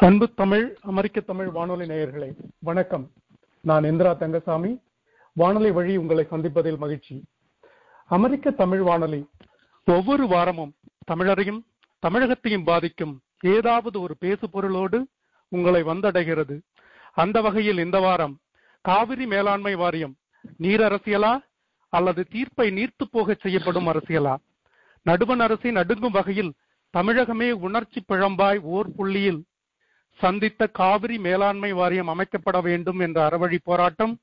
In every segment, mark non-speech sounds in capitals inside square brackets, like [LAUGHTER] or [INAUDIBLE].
அன்பு தமிழ் அமெரிக்க தமிழ் வானொலி நேயர்களே வணக்கம். நான் இந்திரா தங்கசாமி. வானொலி வழி உங்களை சந்திப்பதில் மகிழ்ச்சி. அமெரிக்க தமிழ் வானொலி ஒவ்வொரு வாரமும் தமிழரையும் தமிழகத்தையும் பாதிக்கும் ஏதாவது ஒரு பேசு பொருளோடு உங்களை வந்தடைகிறது. அந்த வகையில் இந்த வாரம் காவிரி மேலாண்மை வாரியம் நீர் அரசியலா அல்லது தீர்ப்பை நீர்த்து போக செய்யப்படும் அரசியலா? நடுவண் அரசை நடுங்கும் வகையில் தமிழகமே உணர்ச்சி பிழம்பாய் ஓர் புள்ளியில் சந்தித்த காவிரி மேலாண்மை வாரியம் அமைக்கப்பட வேண்டும் என்ற அறவழி போராட்டம்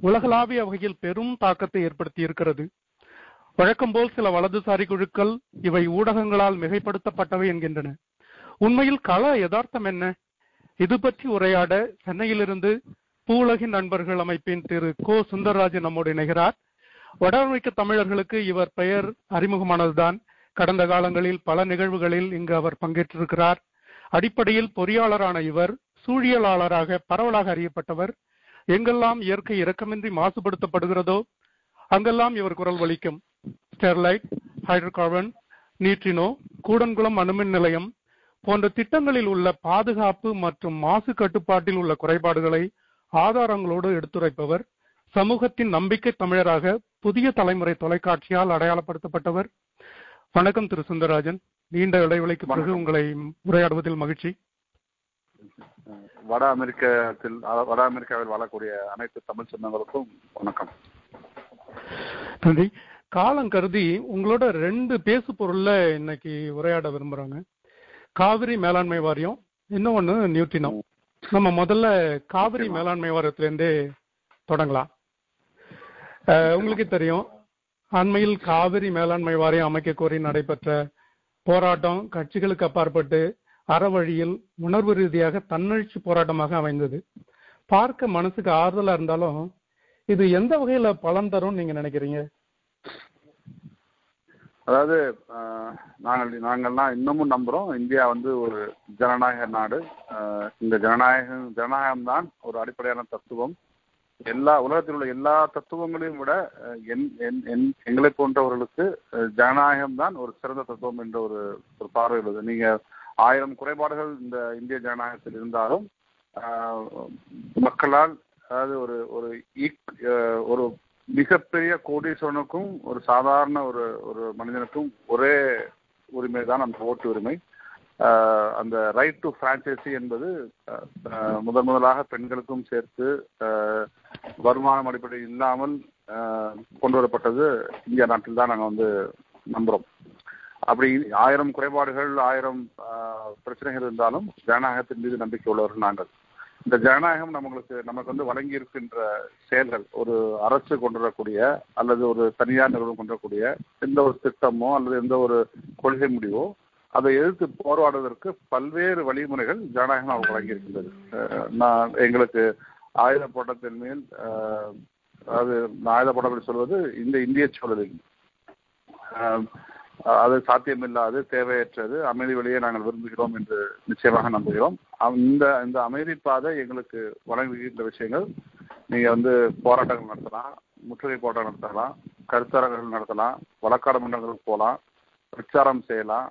உலகளாவிய வகையில் பெரும் தாக்கத்தை ஏற்படுத்தி இருக்கிறது வழக்கம் போல் சில வலதுசாரி குழுக்கள் இவை ஊடகங்களால் மிகைப்படுத்தப்பட்டவை என்கின்றன. உண்மையில் கள யதார்த்தம் என்ன? இது பற்றி உரையாட சென்னையிலிருந்து பூலகின் நண்பர்கள் அமைப்பின் திரு கோ சுந்தரராஜன் நம்மோடு இணைகிறார். வடமைக்கு தமிழர்களுக்கு இவர் பெயர் அறிமுகமானதுதான். கடந்த காலங்களில் பல நிகழ்வுகளில் இங்கு அவர் பங்கேற்றிருக்கிறார். அடிப்படையில் பொறியாளரான இவர் சூழியலாளராக பரவலாக அறியப்பட்டவர். எங்கெல்லாம் இயற்கை இறக்கமின்றி மாசுபடுத்தப்படுகிறதோ அங்கெல்லாம் இவர் குரல் வலிக்கும் ஸ்டெர்லைட் ஹைட்ரோகார்பன் நீற்றினோ கூடன்குளம் அணுமின் நிலையம் போன்ற திட்டங்களில் உள்ள பாதுகாப்பு மற்றும் மாசு கட்டுப்பாட்டில் உள்ள குறைபாடுகளை ஆதாரங்களோடு எடுத்துரைப்பவர். சமூகத்தின் நம்பிக்கை தமிழராக புதிய தலைமுறை தொலைக்காட்சியால் அடையாளப்படுத்தப்பட்டவர். வணக்கம் திரு சுந்தரராஜன். நீண்ட இடைவெளிக்கு பிறகு உங்களை உரையாடுவதில் மகிழ்ச்சி. வட அமெரிக்கத்தில் வட அமெரிக்காவில் வாழக்கூடிய அனைத்து தமிழ் சொந்தங்களுக்கும் வணக்கம். நன்றி காலம் கருதி உங்களோட ரெண்டு பேசு பொருள்ல இன்னைக்கு உரையாட விரும்புறாங்க. காவிரி மேலாண்மை வாரியம் இன்னொன்னு நியூட்டினோ நம்ம முதல்ல காவிரி மேலாண்மை வாரியத்திலேருந்தே தொடங்கலாம். உங்களுக்கு தெரியும் அண்மையில் காவிரி மேலாண்மை வாரியம் அமைக்க கோரி நடைபெற்ற போராட்டம் கட்சிகளுக்கு அப்பாற்பட்டு அறவழியில் உணர்வு ரீதியாக தன்னெழுச்சி போராட்டமாக அமைந்தது. பார்க்க மனசுக்கு ஆறுதலா இருந்தாலும் இது எந்த வகையில பலன் தரும் நீங்க நினைக்கிறீங்க? அதாவது நாங்கள் நாங்கள்லாம் இன்னமும் நம்புறோம். இந்தியா வந்து ஒரு ஜனநாயக நாடு. இந்த ஜனநாயகம் ஜனநாயகம் தான் ஒரு அடிப்படையான தத்துவம். எல்லா உலகத்தில் உள்ள எல்லா தத்துவங்களையும் விட எங்களை போன்றவர்களுக்கு ஜனநாயகம் தான் ஒரு சிறந்த தத்துவம் என்ற ஒரு ஒரு பார்வை உள்ளது. நீங்க ஆயிரம் குறைபாடுகள் இந்த இந்திய ஜனநாயகத்தில் இருந்தாலும் மக்களால் அதாவது ஒரு ஒரு ஒரு மிகப்பெரிய கோடீஸ்வரனுக்கும் ஒரு சாதாரண ஒரு ஒரு மனிதனுக்கும் ஒரே உரிமை தான் அந்த ஓட்டு உரிமை. அந்த ரைட் டு பிரான்ச்சைசி என்பது முதன் முதலாக பெண்களுக்கும் சேர்த்து வருமானம் அடிப்படை இல்லாமல் கொண்டு வரப்பட்டது இந்திய நாட்டில் தான் நாங்கள் வந்து நம்புகிறோம் அப்படி ஆயிரம் குறைபாடுகள் ஆயிரம் பிரச்சனைகள் இருந்தாலும் ஜனநாயகத்தின் மீது நம்பிக்கை உள்ளவர்கள் நாங்கள். இந்த ஜனநாயகம் நம்மளுக்கு நமக்கு வந்து வழங்கி இருக்கின்ற செயல்கள் ஒரு அரசு கொண்டு வரக்கூடிய அல்லது ஒரு தனியார் நிறுவனம் கொண்டு வரக்கூடிய எந்த ஒரு திட்டமோ அல்லது எந்த ஒரு கொள்கை முடிவோ அதை எதிர்த்து போராடுவதற்கு பல்வேறு வழிமுறைகள் ஜனநாயகம் அவர்கள் வழங்கியிருக்கின்றது. நான் எங்களுக்கு ஆயுத போட்டத்தின் மேல் அதாவது ஆயுத போட்டம் சொல்வது இந்த இந்திய சூழலில். அது சாத்தியமில்லாது தேவையற்றது அமைதி வழியை நாங்கள் விரும்புகிறோம் என்று நிச்சயமாக நம்புகிறோம். இந்த இந்த அமைதி பாதை எங்களுக்கு வழங்குகின்ற விஷயங்கள். நீங்கள் வந்து போராட்டங்கள் நடத்தலாம் முற்றுகை போராட்டம் நடத்தலாம் கருத்தரங்குகள் நடத்தலாம் வழக்காடு மன்றங்களுக்கு போகலாம் பிரச்சாரம் செய்யலாம்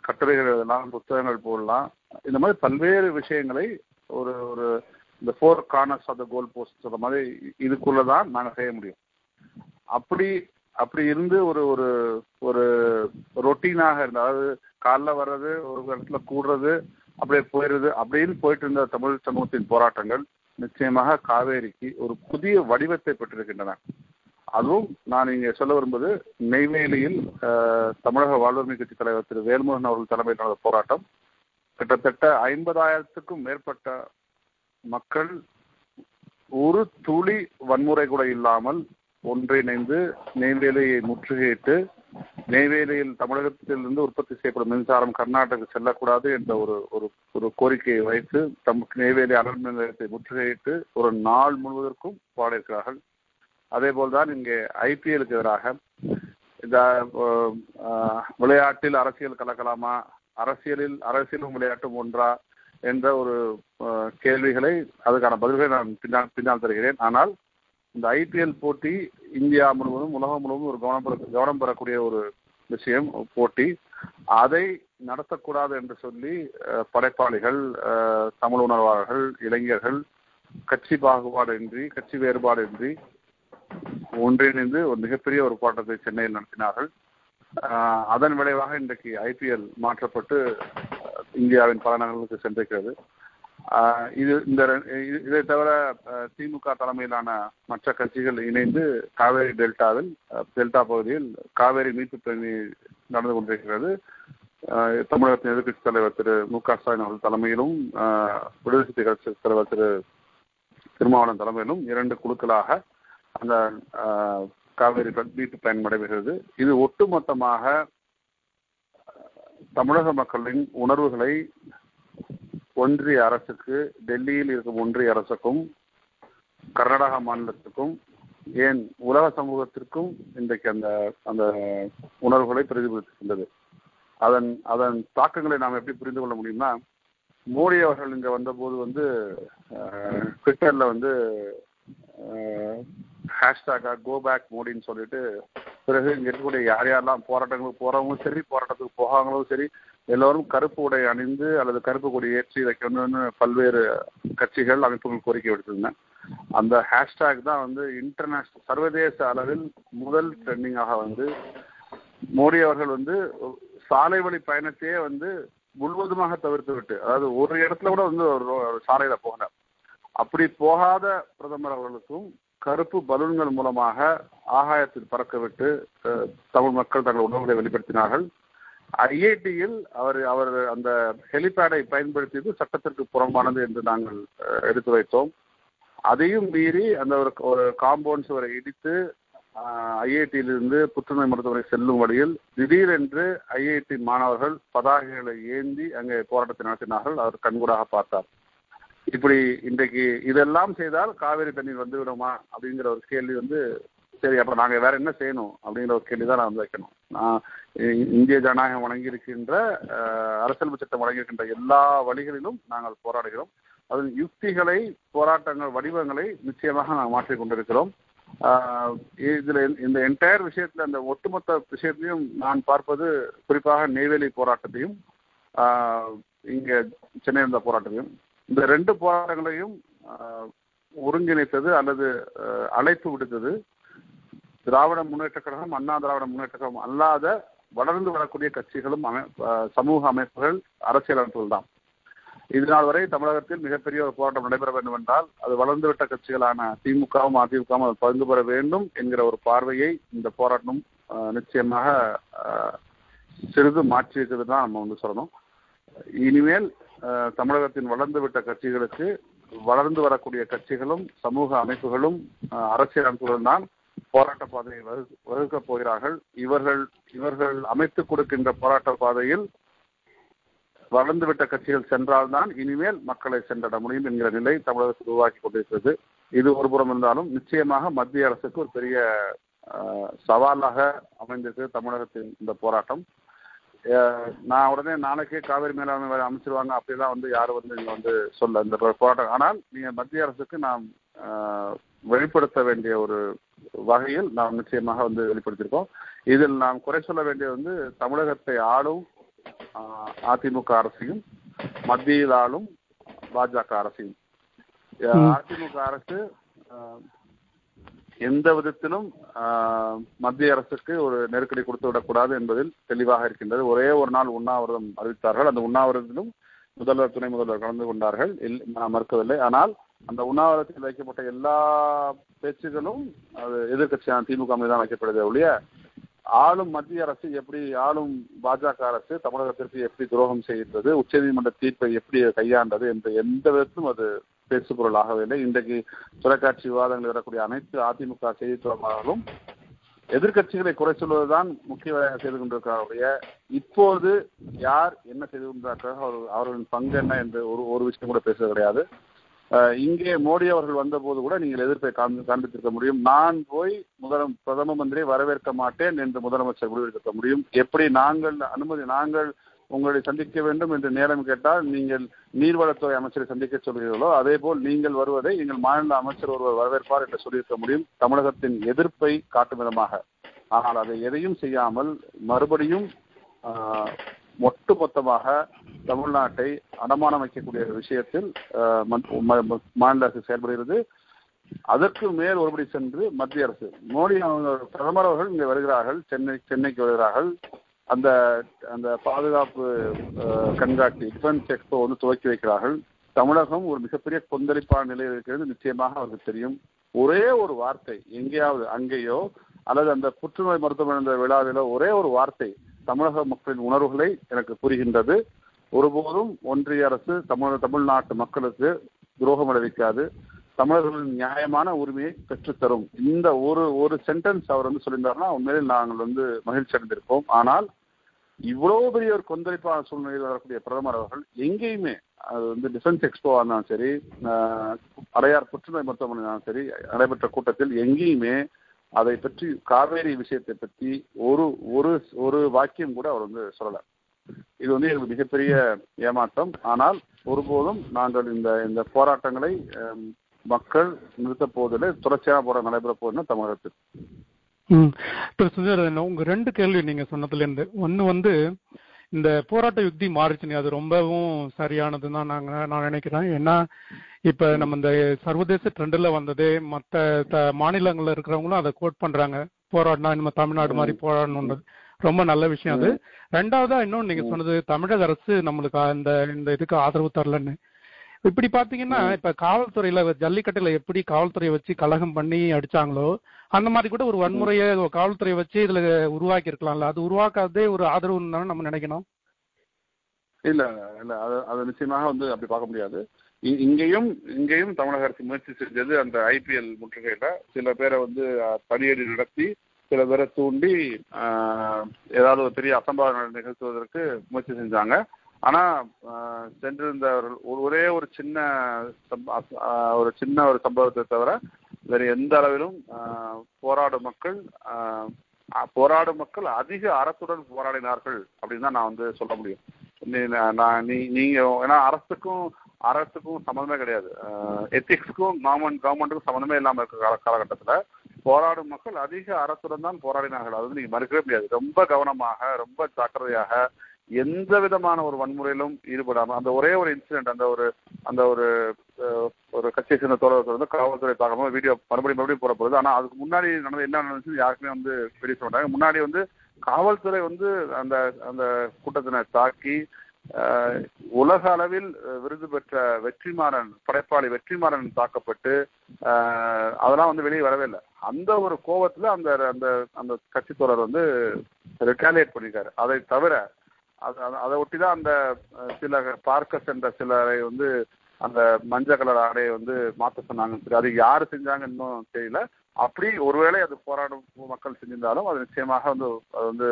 கட்டுரைகள் எழுதலாம் புத்தகங்கள் போடலாம். இந்த மாதிரி பல்வேறு விஷயங்களை ஒரு ஒரு இந்த four corners of the goal post சொல்ற மாதிரி இதுக்குள்ளதான் நாங்கள் செய்ய முடியும். அப்படி அப்படி இருந்து ஒரு ஒரு ஒரு ரொட்டீனாக இருந்த அதாவது காலைல வர்றது ஒரு இடத்துல கூடுறது அப்படியே போயிடுறது அப்படின்னு போயிட்டு இருந்த தமிழ் சமூகத்தின் போராட்டங்கள் நிச்சயமாக காவேரிக்கு ஒரு புதிய வடிவத்தை பெற்றிருக்கின்றன. அதுவும் நான் இங்கே சொல்ல வரும்போது நெய்வேலியில் தமிழக வாழ்வுரிமை கட்சி தலைவர் திரு வேல்முருகன் அவர்கள் தலைமையில் நடந்த போராட்டம். கிட்டத்தட்ட ஐம்பதாயிரத்துக்கும் மேற்பட்ட மக்கள் ஒரு துளி வன்முறை கூட இல்லாமல் ஒன்றிணைந்து நெய்வேலியை முற்றுகையிட்டு நெய்வேலியில் தமிழகத்திலிருந்து உற்பத்தி செய்யப்படும் மின்சாரம் கர்நாடக செல்லக்கூடாது என்ற ஒரு ஒரு ஒரு கோரிக்கையை வைத்து தம் நெய்வேலி அனல் மின் நிலையத்தை முற்றுகையிட்டு ஒரு நாள் முழுவதற்கும் பாடியிருக்கிறார்கள். அதே போல்தான் இங்கே ஐபிஎலுக்கு எதிராக இந்த விளையாட்டில் அரசியல் கலக்கலாமா? அரசியலில் அரசியலும் விளையாட்டும் ஒன்றா என்ற ஒரு கேள்விகளை அதுக்கான பதில்களை நான் பின்னால் பின்னால் தருகிறேன். ஆனால் இந்த ஐபிஎல் போட்டி இந்தியா முழுவதும் உலகம் முழுவதும் ஒரு கவனம் பெற கவனம் பெறக்கூடிய ஒரு விஷயம் போட்டி. அதை நடத்தக்கூடாது என்று சொல்லி படைப்பாளிகள் தமிழ் உணர்வாளர்கள் இளைஞர்கள் கட்சி பாகுபாடின்றி கட்சி வேறுபாடின்றி ஒன்றிணைந்து ஒரு மிகப்பெரிய ஒரு போராட்டத்தை சென்னையில் நடத்தினார்கள். அதன் விளைவாக இன்றைக்கு ஐபிஎல் மாற்றப்பட்டு இந்தியாவின் பல நகரங்களுக்கு சென்றிருக்கிறது. இது இந்த இதை தவிர திமுக தலைமையிலான மற்ற கட்சிகள் இணைந்து காவேரி டெல்டாவில் டெல்டா பகுதியில் காவேரி மீட்பு பணி நடந்து கொண்டிருக்கிறது. தமிழகத்தின் எதிர்கட்சி தலைவர் திரு மு க ஸ்டாலின் அவர்கள் தலைமையிலும் விடுதலை சிறுத்தை கட்சி தலைவர் திரு திருமாவளவன் தலைமையிலும் இரண்டு குழுக்களாக அந்த காவேரி வீட்டு பயன் நடைபெறுகிறது. இது ஒட்டுமொத்தமாக தமிழக மக்களின் உணர்வுகளை ஒன்றிய அரசுக்கு டெல்லியில் இருக்கும் ஒன்றிய அரசுக்கும் கர்நாடகா மாநிலத்துக்கும் ஏன் உலக சமூகத்திற்கும் இன்றைக்கு அந்த அந்த உணர்வுகளை பிரதிபலிக்கின்றது அதன் அதன் தாக்கங்களை நாம் எப்படி புரிந்து கொள்ள முடியும்னா மோடி அவர்கள் இங்க வந்தபோது வந்து ட்விட்டர்ல வந்து ஹேஷ்டாகா கோ பேக் மோடின்னு சொல்லிட்டு பிறகு இங்க இருக்கக்கூடிய யார் யாரெல்லாம் போராட்டங்களுக்கு போறவங்களும் சரி போராட்டத்துக்கு போகாங்களும் சரி எல்லோரும் கருப்பு உடை அணிந்து அல்லது கருப்பு கொடி ஏற்றி வைக்கணும்னு பல்வேறு கட்சிகள் அமைப்புகள் கோரிக்கை விடுத்திருந்தேன். அந்த ஹேஷ்டாக் தான் வந்து இன்டர்நேஷனல் சர்வதேச அளவில் முதல் ட்ரெண்டிங்காக வந்து மோடி அவர்கள் வந்து சாலை வழி பயணத்தையே வந்து முழுவதுமாக தவிர்த்து விட்டு அதாவது ஒரு இடத்துல கூட வந்து ஒரு சாலையில போகல. அப்படி போகாத பிரதமர் அவர்களுக்கும் கருப்பு பலூன்கள் மூலமாக ஆகாயத்தில் பறக்கவிட்டு தமிழ் மக்கள் தங்கள் உணர்வுகளை வெளிப்படுத்தினார்கள். ஐஐடியில் அவர் அவர் அந்த ஹெலிபேடை பயன்படுத்தியது சட்டத்திற்கு புறம்பானது என்று நாங்கள் எடுத்து வைத்தோம். அதையும் மீறி அந்த ஒரு ஒரு காம்பவுண்ட் சுவரை இடித்து ஐஐடியிலிருந்து புற்றுநோய் மருத்துவமனை செல்லும் வழியில் திடீரென்று ஐஐடி மாணவர்கள் பதாகைகளை ஏந்தி அங்கே போராட்டத்தை நடத்தினார்கள். அவர் கண்கூடாக பார்த்தார். இப்படி இன்றைக்கு இதெல்லாம் செய்தால் காவேரி தண்ணீர் வந்துவிடுமா அப்படிங்கிற ஒரு கேள்வி வந்து சரி அப்புறம் நாங்கள் வேற என்ன செய்யணும் அப்படிங்கிற ஒரு கேள்வி தான் நான் வந்து வைக்கணும். நான் இந்திய ஜனநாயகம் வழங்கியிருக்கின்ற அரசியல் சட்டம் வழங்கியிருக்கின்ற எல்லா வழிகளிலும் நாங்கள் போராடுகிறோம். அதன் யுக்திகளை போராட்டங்கள் வடிவங்களை நிச்சயமாக நாங்கள் மாற்றிக் கொண்டிருக்கிறோம். இதுல இந்த என்டையர் விஷயத்துல அந்த ஒட்டுமொத்த விஷயத்தையும் நான் பார்ப்பது குறிப்பாக நெய்வேலி போராட்டத்தையும் இங்க சென்னை இருந்த போராட்டத்தையும் இந்த ரெண்டு போராட்டங்களையும் ஒருங்கிணைத்தது அல்லது அழைப்பு விடுத்தது. திராவிட முன்னேற்ற கழகம் அண்ணா திராவிட முன்னேற்ற கழகம் அல்லாத வளர்ந்து வரக்கூடிய கட்சிகளும் அமை சமூக அமைப்புகள் அரசியல் அமைப்புகள் தான். இதனால் வரை தமிழகத்தில் மிகப்பெரிய ஒரு போராட்டம் நடைபெற வேண்டும் என்றால் அது வளர்ந்துவிட்ட கட்சிகளான திமுகவும் அதிமுகவும் அது பங்கு பெற வேண்டும் என்கிற ஒரு பார்வையை இந்த போராட்டம் நிச்சயமாக சிறிது மாற்றி இருக்கிறது தான் நம்ம வந்து சொல்லணும். இனிமேல் தமிழகத்தின் வளர்ந்துவிட்ட கட்சிகளுக்கு வளர்ந்து வரக்கூடிய கட்சிகளும் சமூக அமைப்புகளும் அரசியல் அமைப்புகளும் தான் போராட்ட பாதையை வகுக்கப் போகிறார்கள். இவர்கள் இவர்கள் அமைத்துக் கொடுக்கின்ற போராட்ட பாதையில் வளர்ந்துவிட்ட கட்சிகள் சென்றால்தான் இனிமேல் மக்களை சென்றட முடியும் என்கிற நிலை தமிழகத்தில் உருவாக்கி கொண்டிருக்கிறது. இது ஒருபுறம் இருந்தாலும் நிச்சயமாக மத்திய அரசுக்கு ஒரு பெரிய சவாலாக அமைந்திருக்கு தமிழகத்தின் இந்த போராட்டம். நான் உடனே நாளைக்கே காவிரி மேலாண்மை அமைச்சிருவாங்க. அப்படிலாம் வந்து யாரும் வந்து இங்க வந்து சொல்ல இந்த போராட்டம். ஆனால் நீங்க மத்திய அரசுக்கு நாம் வெளிப்படுத்த வேண்டிய ஒரு வகையில் நாம் நிச்சயமாக வந்து வெளிப்படுத்தியிருக்கோம். இதில் நாம் குறை சொல்ல வேண்டியது வந்து தமிழகத்தை ஆளும் அதிமுக அரசையும் மத்தியில் ஆளும் பாஜக அரசையும். அதிமுக அரசு எந்த விதத்திலும் மத்திய அரசுக்கு ஒரு நெருக்கடி கொடுத்து விடக்கூடாது என்பதில் தெளிவாக இருக்கின்றது. ஒரே ஒரு நாள் உண்ணாவிரதம் அறிவித்தார்கள். அந்த உண்ணாவிரதத்திலும் முதல்வர் துணை முதல்வர் கலந்து கொண்டார்கள். நான் மறுக்கவில்லை. ஆனால் அந்த உண்ணாவிரதத்தில் வைக்கப்பட்ட எல்லா பேச்சுகளும் அது எதிர்கட்சியான திமுக மீது தான் வைக்கப்படுது ஒழிய ஆளும் மத்திய அரசு எப்படி ஆளும் பாஜக அரசு தமிழகத்திற்கு எப்படி துரோகம் செய்கின்றது உச்சநீதிமன்ற தீர்ப்பை எப்படி கையாண்டது என்ற எந்த விதத்திலும் அது பேசுபொருள் ஆகவில்லை இன்றைக்கு தொலைக்காட்சி விவாதங்கள் வரக்கூடிய அனைத்து அதிமுக செய்தி தொடர்பாளர்களும் எதிர்கட்சிகளை குறை சொல்வதுதான் முக்கிய வேலையாக செய்து கொண்டிருக்கிறாருடைய இப்போது யார் என்ன செய்து கொண்டிருக்கிறார்கள்? அவர்களின் பங்கு என்ன என்று ஒரு ஒரு விஷயம் கூட பேசுவது கிடையாது. இங்கே மோடி அவர்கள் வந்தபோது கூட நீங்கள் எதிர்ப்பை காண்பித்திருக்க முடியும். நான் போய் முதல பிரதம மந்திரியை வரவேற்க மாட்டேன் என்று முதலமைச்சர் முடிவெடுக்க முடியும். எப்படி நாங்கள் அனுமதி நாங்கள் உங்களை சந்திக்க வேண்டும் என்று நேரம் கேட்டால் நீங்கள் நீர்வளத்துறை அமைச்சரை சந்திக்க சொல்கிறீர்களோ அதே போல் நீங்கள் வருவதை எங்கள் மாநில அமைச்சர் ஒருவர் வரவேற்பார் என்று சொல்லியிருக்க முடியும். தமிழகத்தின் எதிர்ப்பை காட்டும் விதமாக. ஆனால் அதை எதையும் செய்யாமல் மறுபடியும் ஒட்டு மொத்தமாக தமிழ்நாட்டை அடமானம் வைக்கக்கூடிய விஷயத்தில் மாநில அரசு செயல்படுகிறது. அதற்கு மேல் ஒருபடி சென்று மத்திய அரசு. மோடி அவங்க பிரதமர் அவர்கள் இங்கே வருகிறார்கள். சென்னை சென்னைக்கு வருகிறார்கள். அந்த அந்த பாதுகாப்பு கண்காட்சி டிஃபென்ஸ் எக்ஸ்போ வந்து துவக்கி வைக்கிறார்கள். தமிழகம் ஒரு மிகப்பெரிய கொந்தளிப்பான நிலையில் இருக்கிறது. நிச்சயமாக அவருக்கு தெரியும். ஒரே ஒரு வார்த்தை எங்கேயாவது அங்கேயோ அல்லது அந்த புற்றுநோய் மருத்துவமனை அந்த விழாவிலோ ஒரே ஒரு வார்த்தை தமிழக மக்களின் உணர்வுகளை எனக்கு புரிகின்றது. ஒருபோதும் ஒன்றிய அரசு தமிழ் தமிழ்நாட்டு மக்களுக்கு துரோகம் விளைவிக்காது. தமிழர்களின் நியாயமான உரிமையை பெற்றுத்தரும். இந்த ஒரு ஒரு சென்டென்ஸ் அவர் வந்து சொல்லியிருந்தாருன்னா உண்மையிலே நாங்கள் வந்து மகிழ்ச்சி அடைந்திருப்போம். ஆனால் இவ்வளவு பெரிய ஒரு கொந்தளிப்பான சூழ்நிலையில் வரக்கூடிய பிரதமர் அவர்கள் எங்கேயுமே அது வந்து டிஃபென்ஸ் எக்ஸ்போவா இருந்தாலும் சரி அடையார் புற்றுநோய் மருத்துவமனை இருந்தாலும் சரி நடைபெற்ற கூட்டத்தில் எங்கேயுமே அதை பற்றி காவேரி விஷயத்தை பற்றி ஒரு ஒரு ஒரு வாக்கியம் கூட அவர் வந்து சொல்லல. இது வந்து எங்களுக்கு மிகப்பெரிய ஏமாற்றம். ஆனால் ஒருபோதும் நாங்கள் இந்த இந்த போராட்டங்களை மக்கள் நிறுத்த போவதில்லை தொடர்ச்சியான போராட்டம் நடைபெற போவதுன்னா தமிழகத்தில் ம். இப்ப சுந்தர் உங்க ரெண்டு கேள்வி நீங்க சொன்னதுல இருந்து ஒண்ணு வந்து இந்த போராட்ட யுக்தி மாறிச்சுங்க அது ரொம்பவும் சரியானதுன்னு தான் நாங்க நான் நினைக்கிறேன். ஏன்னா இப்ப நம்ம இந்த சர்வதேச ட்ரெண்ட்ல வந்ததே த- மாநிலங்கள்ல இருக்கிறவங்களும் அதை கோட் பண்றாங்க. போராடினா நம்ம தமிழ்நாடு மாதிரி போராடணுன்றது. ரொம்ப நல்ல விஷயம் அது. ரெண்டாவதா இன்னொன்னு நீங்க சொன்னது தமிழக அரசு நம்மளுக்கு இந்த இந்த இதுக்கு ஆதரவு தரலன்னு. இப்படி பாத்தீங்கன்னா இப்ப காவல்துறையில ஜல்லிக்கட்டுல எப்படி காவல்துறையை வச்சு கலகம் பண்ணி அடிச்சாங்களோ அந்த மாதிரி கூட ஒரு வன்முறையை காவல்துறையை வச்சு இதுல உருவாக்கி இருக்கலாம்ல அது உருவாக்காதே ஒரு ஆதரவுன்னு தானே நம்ம நினைக்கணும்? இல்ல இல்ல. அது அது நிச்சயமாக வந்து அப்படி பார்க்க முடியாது. இங்கேயும் இங்கேயும் தமிழக அரசு முயற்சி செஞ்சது அந்த ஐபிஎல் முற்றுகையில. சில பேரை வந்து தடியடி நடத்தி சில பேரை தூண்டி ஏதாவது ஒரு பெரிய அசம்பாவிதம் நிகழ்த்துவதற்கு முயற்சி செஞ்சாங்க. ஆனா சென்றிருந்த சென்றிருந்தவர்கள் ஒரு- ஒரே ஒரு சின்ன ஒரு சின்ன ஒரு சம்பவத்தை தவிர வேறு எந்த அளவிலும் போராடும் மக்கள் போராடும் மக்கள் அதிக அரசுடன் போராடினார்கள் அப்படின்னு தான் நான் வந்து சொல்ல முடியும். நீ- நான் நீ நீங்க ஏன்னா அரசுக்கும் அரசுக்கும் சம்மந்தமே கிடையாது. எத்திக்ஸ்க்கும் கவர்மெண்ட் கவர்மெண்ட்டுக்கும் சம்மந்தமே இல்லாமல் இருக்க கால போராடும் மக்கள் அதிக அரசுடன் தான் போராடினார்கள். அது வந்து நீங்க மறுக்கவே முடியாது. ரொம்ப கவனமாக ரொம்ப ஜாக்கிரதையாக எந்த விதமான ஒரு வன்முறையிலும் ஈடுபடாம அந்த ஒரே ஒரு இன்சிடென்ட் அந்த ஒரு அந்த ஒரு ஒரு கட்சியை சேர்ந்த தோழர்கள் வந்து காவல்துறை பார்க்கும்போது வீடியோ மறுபடியும் மறுபடியும் போட ஆனால் ஆனா அதுக்கு முன்னாடி நடந்த என்ன நடந்துச்சு யாருக்குமே வந்து வெளியே சொல்ல மாட்டாங்க. முன்னாடி வந்து காவல்துறை வந்து அந்த அந்த கூட்டத்தினை தாக்கி உலக அளவில் விருது பெற்ற வெற்றிமாறன் படைப்பாளி வெற்றிமாறன் தாக்கப்பட்டு அதெல்லாம் வந்து வெளியே வரவே இல்லை. அந்த ஒரு கோபத்துல அந்த அந்த அந்த கட்சி தோழர் வந்து ரிட்டாலியேட் பண்ணியிருக்காரு அதை தவிர அது- அதை ஒட்டி தான் அந்த சில பார்க்க சென்ற சிலரை வந்து அந்த மஞ்சள் கலர் ஆடையை வந்து மாற்ற சொன்னாங்க. சரி அது யாரு செஞ்சாங்க இன்னும் தெரியல. அப்படி ஒருவேளை அது போராடும் மக்கள் செஞ்சிருந்தாலும் அது நிச்சயமாக வந்து அது வந்து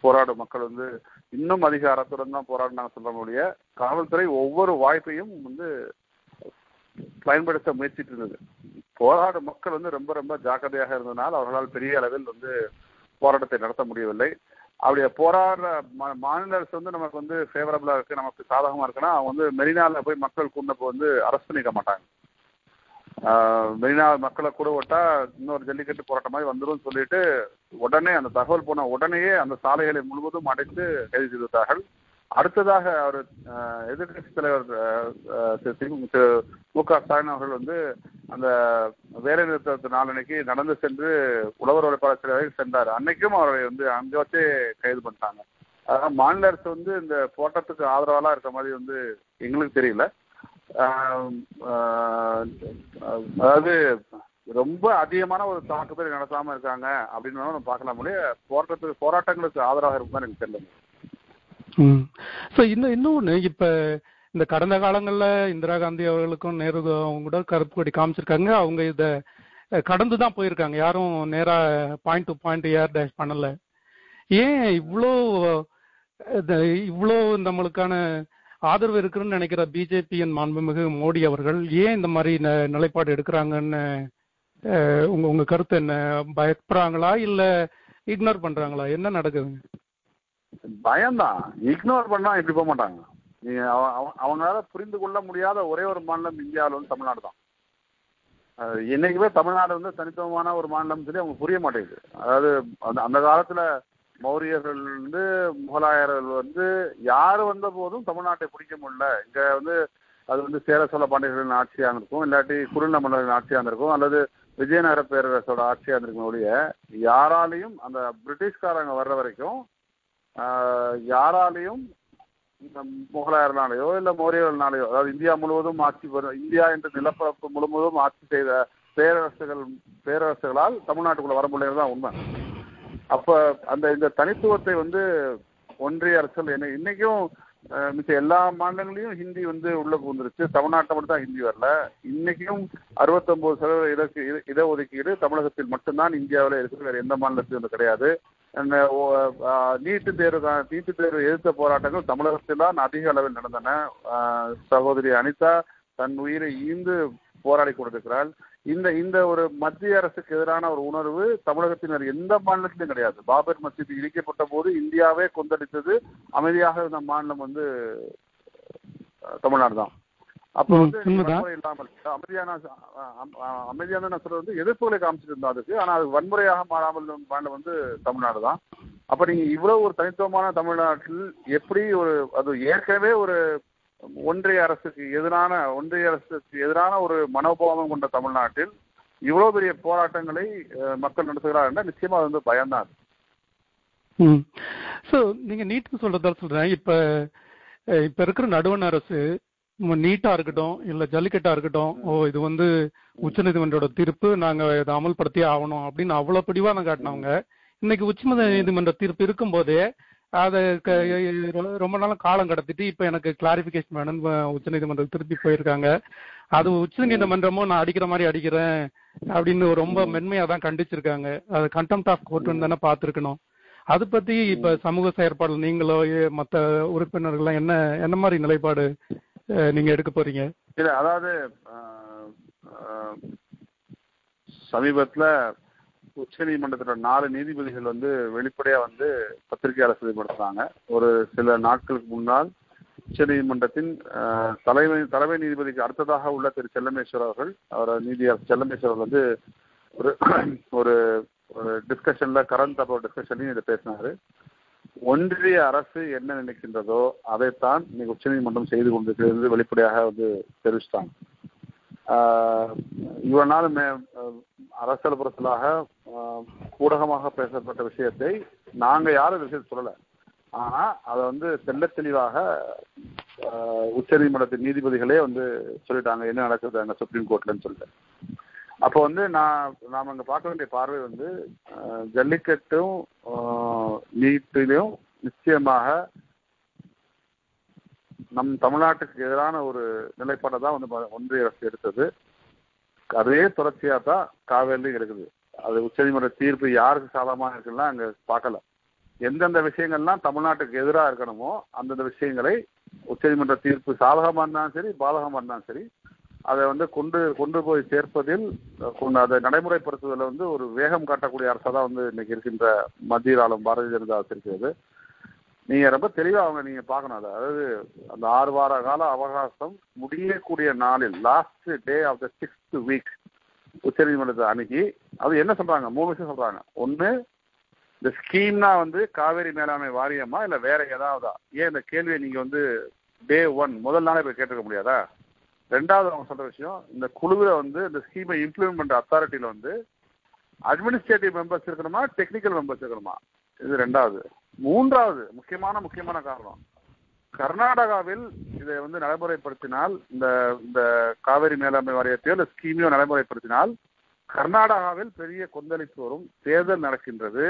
போராடும் மக்கள் வந்து இன்னும் அதிகாரத்துடன் தான் போராடினாங்க சொல்ல முடிய காவல்துறை ஒவ்வொரு வாய்ப்பையும் வந்து பயன்படுத்த முயற்சிட்டு இருந்தது போராடும் மக்கள் வந்து ரொம்ப ரொம்ப ஜாக்கிரதையாக இருந்ததுனால் அவர்களால் பெரிய அளவில் வந்து போராட்டத்தை நடத்த முடியவில்லை. அப்படி போராடுற மா- மாநில அரசு வந்து நமக்கு வந்து ஃபேவரபிளா இருக்கு. நமக்கு சாதகமா இருக்குன்னா அவங்க வந்து மெரினால போய் மக்கள் கூண்டப்போ வந்து அரெஸ்ட் பண்ணிக்க மாட்டாங்க. மெரினா மக்களை கூட விட்டா இன்னொரு ஜல்லிக்கட்டு போராட்டம் மாதிரி வந்துடும் சொல்லிட்டு உடனே அந்த தகவல் போன உடனேயே அந்த சாலைகளை முழுவதும் அடைத்து கைது செய்து விட்டார்கள் அடுத்ததாக அவர் எதிர்கட்சி தலைவர் திரு மு க ஸ்டாலின் அவர்கள் வந்து அந்த வேலை நிறுத்தத்து நாளன்னைக்கு நடந்து சென்று உழவர் உழைப்பாளர் சிலை சென்றார். அன்னைக்கும் அவரை வந்து அங்க வச்சே கைது பண்ணிட்டாங்க. அதாவது மாநில அரசு வந்து இந்த போட்டத்துக்கு ஆதரவாலாம் இருக்க மாதிரி வந்து எங்களுக்கு தெரியல. அதாவது ரொம்ப அதிகமான ஒரு தாக்குதல் நடத்தாம இருக்காங்க அப்படின்னு நம்ம பார்க்கலாம் முடிய போராட்டத்துக்கு போராட்டங்களுக்கு ஆதரவாக இருக்கும் எனக்கு தெரியல. ஸோ இன்னும் இன்னொன்று இப்போ இந்த கடந்த காலங்களில் இந்திரா காந்தி அவர்களுக்கும் நேரு அவங்க கூட கருப்பு கொடி காமிச்சிருக்காங்க. அவங்க இதை கடந்து தான் போயிருக்காங்க. யாரும் நேராக point to point air dash பண்ணல. ஏன் இவ்வளோ இவ்வளோ நம்மளுக்கான ஆதரவு இருக்குன்னு நினைக்கிற பிஜேபியின் மாண்புமிகு மோடி அவர்கள் ஏன் இந்த மாதிரி ந- நிலைப்பாடு எடுக்கிறாங்கன்னு உங்க உங்க கருத்து என்ன? பயப்படுறாங்களா இல்ல இக்னோர் பண்றாங்களா? என்ன நடக்குதுங்க? பயம்தான். இக்னோர் பண்ணா இப்படி போக மாட்டாங்க. நீங்க அவங்களால புரிந்து கொள்ள முடியாத ஒரே ஒரு மாநிலம் இந்தியாவில் வந்து தமிழ்நாடு தான். என்னைக்குமே தமிழ்நாடு வந்து தனித்துவமான ஒரு மாநிலம் சொல்லி அவங்க புரிய மாட்டேங்குது. அதாவது அந்த அந்த காலத்துல மௌரியர்கள் வந்து முகலாயர்கள் வந்து யார் வந்த போதும் தமிழ்நாட்டை பிடிக்க முடியல. இங்க வந்து அது வந்து சேர சோழ பாண்டியர்களின் ஆட்சியாக இருக்கும் இல்லாட்டி குறுநில மன்னர்களின் ஆட்சியாக இருந்திருக்கும் அல்லது விஜயநகர பேரரசோட ஆட்சியாக இருந்திருக்கும் ஒழிய யாராலையும் அந்த பிரிட்டிஷ்காரங்க வர்ற வரைக்கும் யாராலையும் இந்த முகலாயர்னாலேயோ இல்ல மௌரியர்கள்னாலேயோ அதாவது இந்தியா முழுவதும் ஆட்சி வரும் இந்தியா என்ற நிலப்பரப்பு முழுவதும் ஆட்சி செய்த பேரரசுகள் பேரரசுகளால் தமிழ்நாட்டுக்குள்ள வர முடியாது தான் உண்மை. அப்ப அந்த இந்த தனித்துவத்தை வந்து ஒன்றிய அரசுகள் என்ன இன்னைக்கும் மிச்ச எல்லா மாநிலங்களையும் ஹிந்தி வந்து உள்ள புகுந்துருச்சு தமிழ்நாட்டை மட்டும் தான் ஹிந்தி வரல. இன்னைக்கும் அறுபத்தொன்பது சதவீத இடக்கு இட- இடஒதுக்கீடு தமிழகத்தில் மட்டும்தான் இந்தியாவில் இருக்குது. வேற எந்த மாநிலத்திலும் இது கிடையாது. நீட்டு தேர்வு நீட்டு தேர்வு எதிர்த்த போராட்டங்கள் தமிழகத்தில் தான் அதிக அளவில் நடந்தன. சகோதரி அனிதா தன் உயிரை ஈந்து போராடி கொண்டிருக்கிறாள். இந்த இந்த ஒரு மத்திய அரசுக்கு எதிரான ஒரு உணர்வு தமிழகத்தினர் எந்த மாநிலத்திலும் கிடையாது. பாபர் மசீது இடிக்கப்பட்ட போது இந்தியாவே கொந்தளித்தது. அமைதியாக இருந்த மாநிலம் வந்து தமிழ்நாடு தான். அப்போ வந்து. வன்முறை இல்லாமல் அமைதியான அமைதியான சொல்றது வந்து எதிர்ப்புகளை காமிச்சிட்டு இருந்தா அதுக்கு. ஆனா அது வன்முறையாக மாறாமல் மாநிலம் வந்து தமிழ்நாடு தான். அப்ப நீங்க இவ்வளவு ஒரு தனித்துவமான தமிழ்நாட்டில் எப்படி ஒரு அது ஏற்கனவே ஒரு ஒன்றிய அரசுக்கு எதிரான ஒன்றிய அரசுக்கு எதிரான ஒரு மனோபாவம் கொண்ட தமிழ்நாட்டில் இவ்வளவு பெரிய போராட்டங்களை மக்கள் நடத்துகிறார் என்றால் நிச்சயமா அது வந்து பயம்தான் ம். ஸோ நீங்க நீட்டுக்கு சொல்றதா சொல்றேன். இப்ப இப்ப இருக்கிற நடுவண் அரசு நீட்டா இருக்கட்டும் இல்ல ஜல்லிக்கட்டா இருக்கட்டும் ஓ இது வந்து உச்சநீதிமன்றோட தீர்ப்பு நாங்க இதை அமல்படுத்தியே ஆகணும் அப்படின்னு அவ்வளவு பிடிவாதம் காட்டினவங்க. இன்னைக்கு உச்ச நீதிமன்ற தீர்ப்பு இருக்கும்போதே அதை ரொம்ப நாள் காலம் கடத்திட்டு இப்ப எனக்கு கிளாரிபிகேஷன் வேணும். உச்சநீதிமன்றம் திருப்பி போயிருக்காங்க. அது உச்சநீதிமன்றமும் நான் அடிக்கிற மாதிரி அடிக்கிறேன் அப்படின்னு ரொம்ப மென்மையா தான் கண்டிச்சிருக்காங்க. அது கண்டெம்ட் ஆஃப் கோர்ட்னு தானே பார்த்திருக்கணும். அது பத்தி இப்ப சமூக செயற்பாடு நீங்களோ மத்த உறுப்பினர்கள் என்ன என்ன மாதிரி நிலைப்பாடு நீங்க எடுக்க போறீங்க? இல்ல அதாவது சமீபத்துல உச்ச நீதிமன்றத்தோட நாலு நீதிபதிகள் வந்து வெளிப்படையா வந்து பத்திரிகையாளர் சந்திப்படுத்துறாங்க ஒரு சில நாட்களுக்கு முன்னால் உச்ச நீதிமன்றத்தின் தலைமை தலைமை நீதிபதிக்கு அடுத்ததாக உள்ள திரு செல்லமேஸ்வர் அவர்கள் அவர் நீதியார் செல்லமேஸ்வர் வந்து ஒரு ஒரு ஒரு டிஸ்கஷன்ல கரண்ட் அப்போ டிஸ்கஷன்லையும் இதை பேசினாரு. ஒன்றிய அரசு என்ன நினைக்கின்றதோ அதைத்தான் இன்னைக்கு உச்சநீதிமன்றம் செய்து கொண்டிருக்கிறது வெளிப்படையாக வந்து தெரிவிச்சிட்டாங்க. இவ்வளவு நாள் மே அரசியல் புறத்திலாக ஊடகமாக பேசப்பட்ட விஷயத்தை நாங்க யாரும் இந்த விஷயத்தை சொல்லல. ஆனா அதை வந்து செல்ல தெளிவாக உச்ச நீதிமன்றத்தின் நீதிபதிகளே வந்து சொல்லிட்டாங்க என்ன நடக்குது அங்க சுப்ரீம் கோர்ட்லன்னு சொல்லிட்டு. அப்போ வந்து நான் நாம அங்க பார்க்க வேண்டிய பார்வை வந்து ஜல்லிக்கட்டும் ஆஹ் நீட்டிலும் நிச்சயமாக நம் தமிழ்நாட்டுக்கு எதிரான ஒரு நிலைப்பாட்டை தான் வந்து ஒன்றிய அரசு எடுத்தது. அதே தொடர்ச்சியா தான் காவேரிலையும் இருக்குது. அது உச்சநீதிமன்ற தீர்ப்பு யாருக்கு சாதகமாக இருக்குன்னா அங்க பார்க்கல. எந்தெந்த விஷயங்கள்லாம் தமிழ்நாட்டுக்கு எதிராக இருக்கணுமோ அந்தந்த விஷயங்களை உச்சநீதிமன்ற தீர்ப்பு சாதகமாக இருந்தாலும் சரி பாதகமாக இருந்தாலும் சரி அதை வந்து கொண்டு கொண்டு போய் சேர்ப்பதில் அதை நடைமுறைப்படுத்துவதில் வந்து ஒரு வேகம் காட்டக்கூடிய அரசாக தான் வந்து இன்னைக்கு இருக்கின்ற மத்திய ஆளும் பாரதிய ஜனதா அரசு இருக்கிறது. நீங்க ரொம்ப தெளிவா அவங்க நீங்க பார்க்கணும். அதை அதாவது அந்த ஆறு வார கால அவகாசம் முடியக்கூடிய நாளில் last day of the sixth week உச்சநீதிமன்றத்தை அணுகி அது என்ன சொல்றாங்க? மூணு விஷயம் சொல்றாங்க. ஒண்ணு இந்த ஸ்கீம்னா வந்து காவேரி மேலாண்மை வாரியமா இல்ல வேற ஏதாவதா? ஏன் இந்த கேள்வியை நீங்க வந்து டே ஒன் முதல் நாளே போய் கேட்டுக்க முடியாதா? ரெண்டாவது அவங்க சொல்ற விஷயம் இந்த குழுவில் வந்து இந்த ஸ்கீமை இம்ப்ளிமெண்ட் பண்ற அத்தாரிட்டியில வந்து அட்மினிஸ்ட்ரேட்டிவ் மெம்பர்ஸ் இருக்கணுமா டெக்னிக்கல் மெம்பர்ஸ் இருக்கணுமா? இது ரெண்டாவது. மூன்றாவது முக்கியமான முக்கியமான காரணம். கர்நாடகாவில் இதை வந்து நடைமுறைப்படுத்தினால் இந்த இந்த காவிரி மேலாண்மை வாரியத்தையோ இல்லை ஸ்கீமையோ நடைமுறைப்படுத்தினால் கர்நாடகாவில் பெரிய கொந்தளிப்பு வரும் தேர்தல் நடக்கின்றது.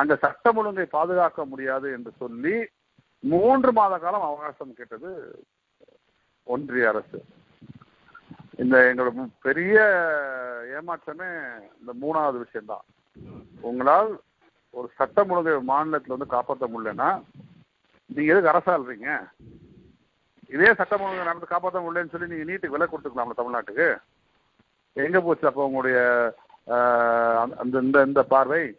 அந்த சட்டம் ஒழுங்கை பாதுகாக்க முடியாது என்று சொல்லி மூன்று மாத காலம் அவகாசம் கேட்டது ஒன்றிய அரசு. இந்த எங்களோட பெரிய ஏமாற்றமே இந்த மூணாவது விஷயம்தான். உங்களால் ஒரு சட்டம் ஒழுங்கு மாநிலத்தில் வந்து காப்பாற்ற முடியலன்னா நீங்க எதுக்கு அரசாள்றீங்க இதே சட்டம் ஒழுங்கு நடந்து காப்பாற்ற முடியலன்னு சொல்லி நீங்க நீட்டுக்கு விலை கொடுத்துக்கலாம்ல தமிழ்நாட்டுக்கு? எங்க போச்சு அப்போ உங்களுடைய அந்த- அந்த இந்த இந்த பார்வை?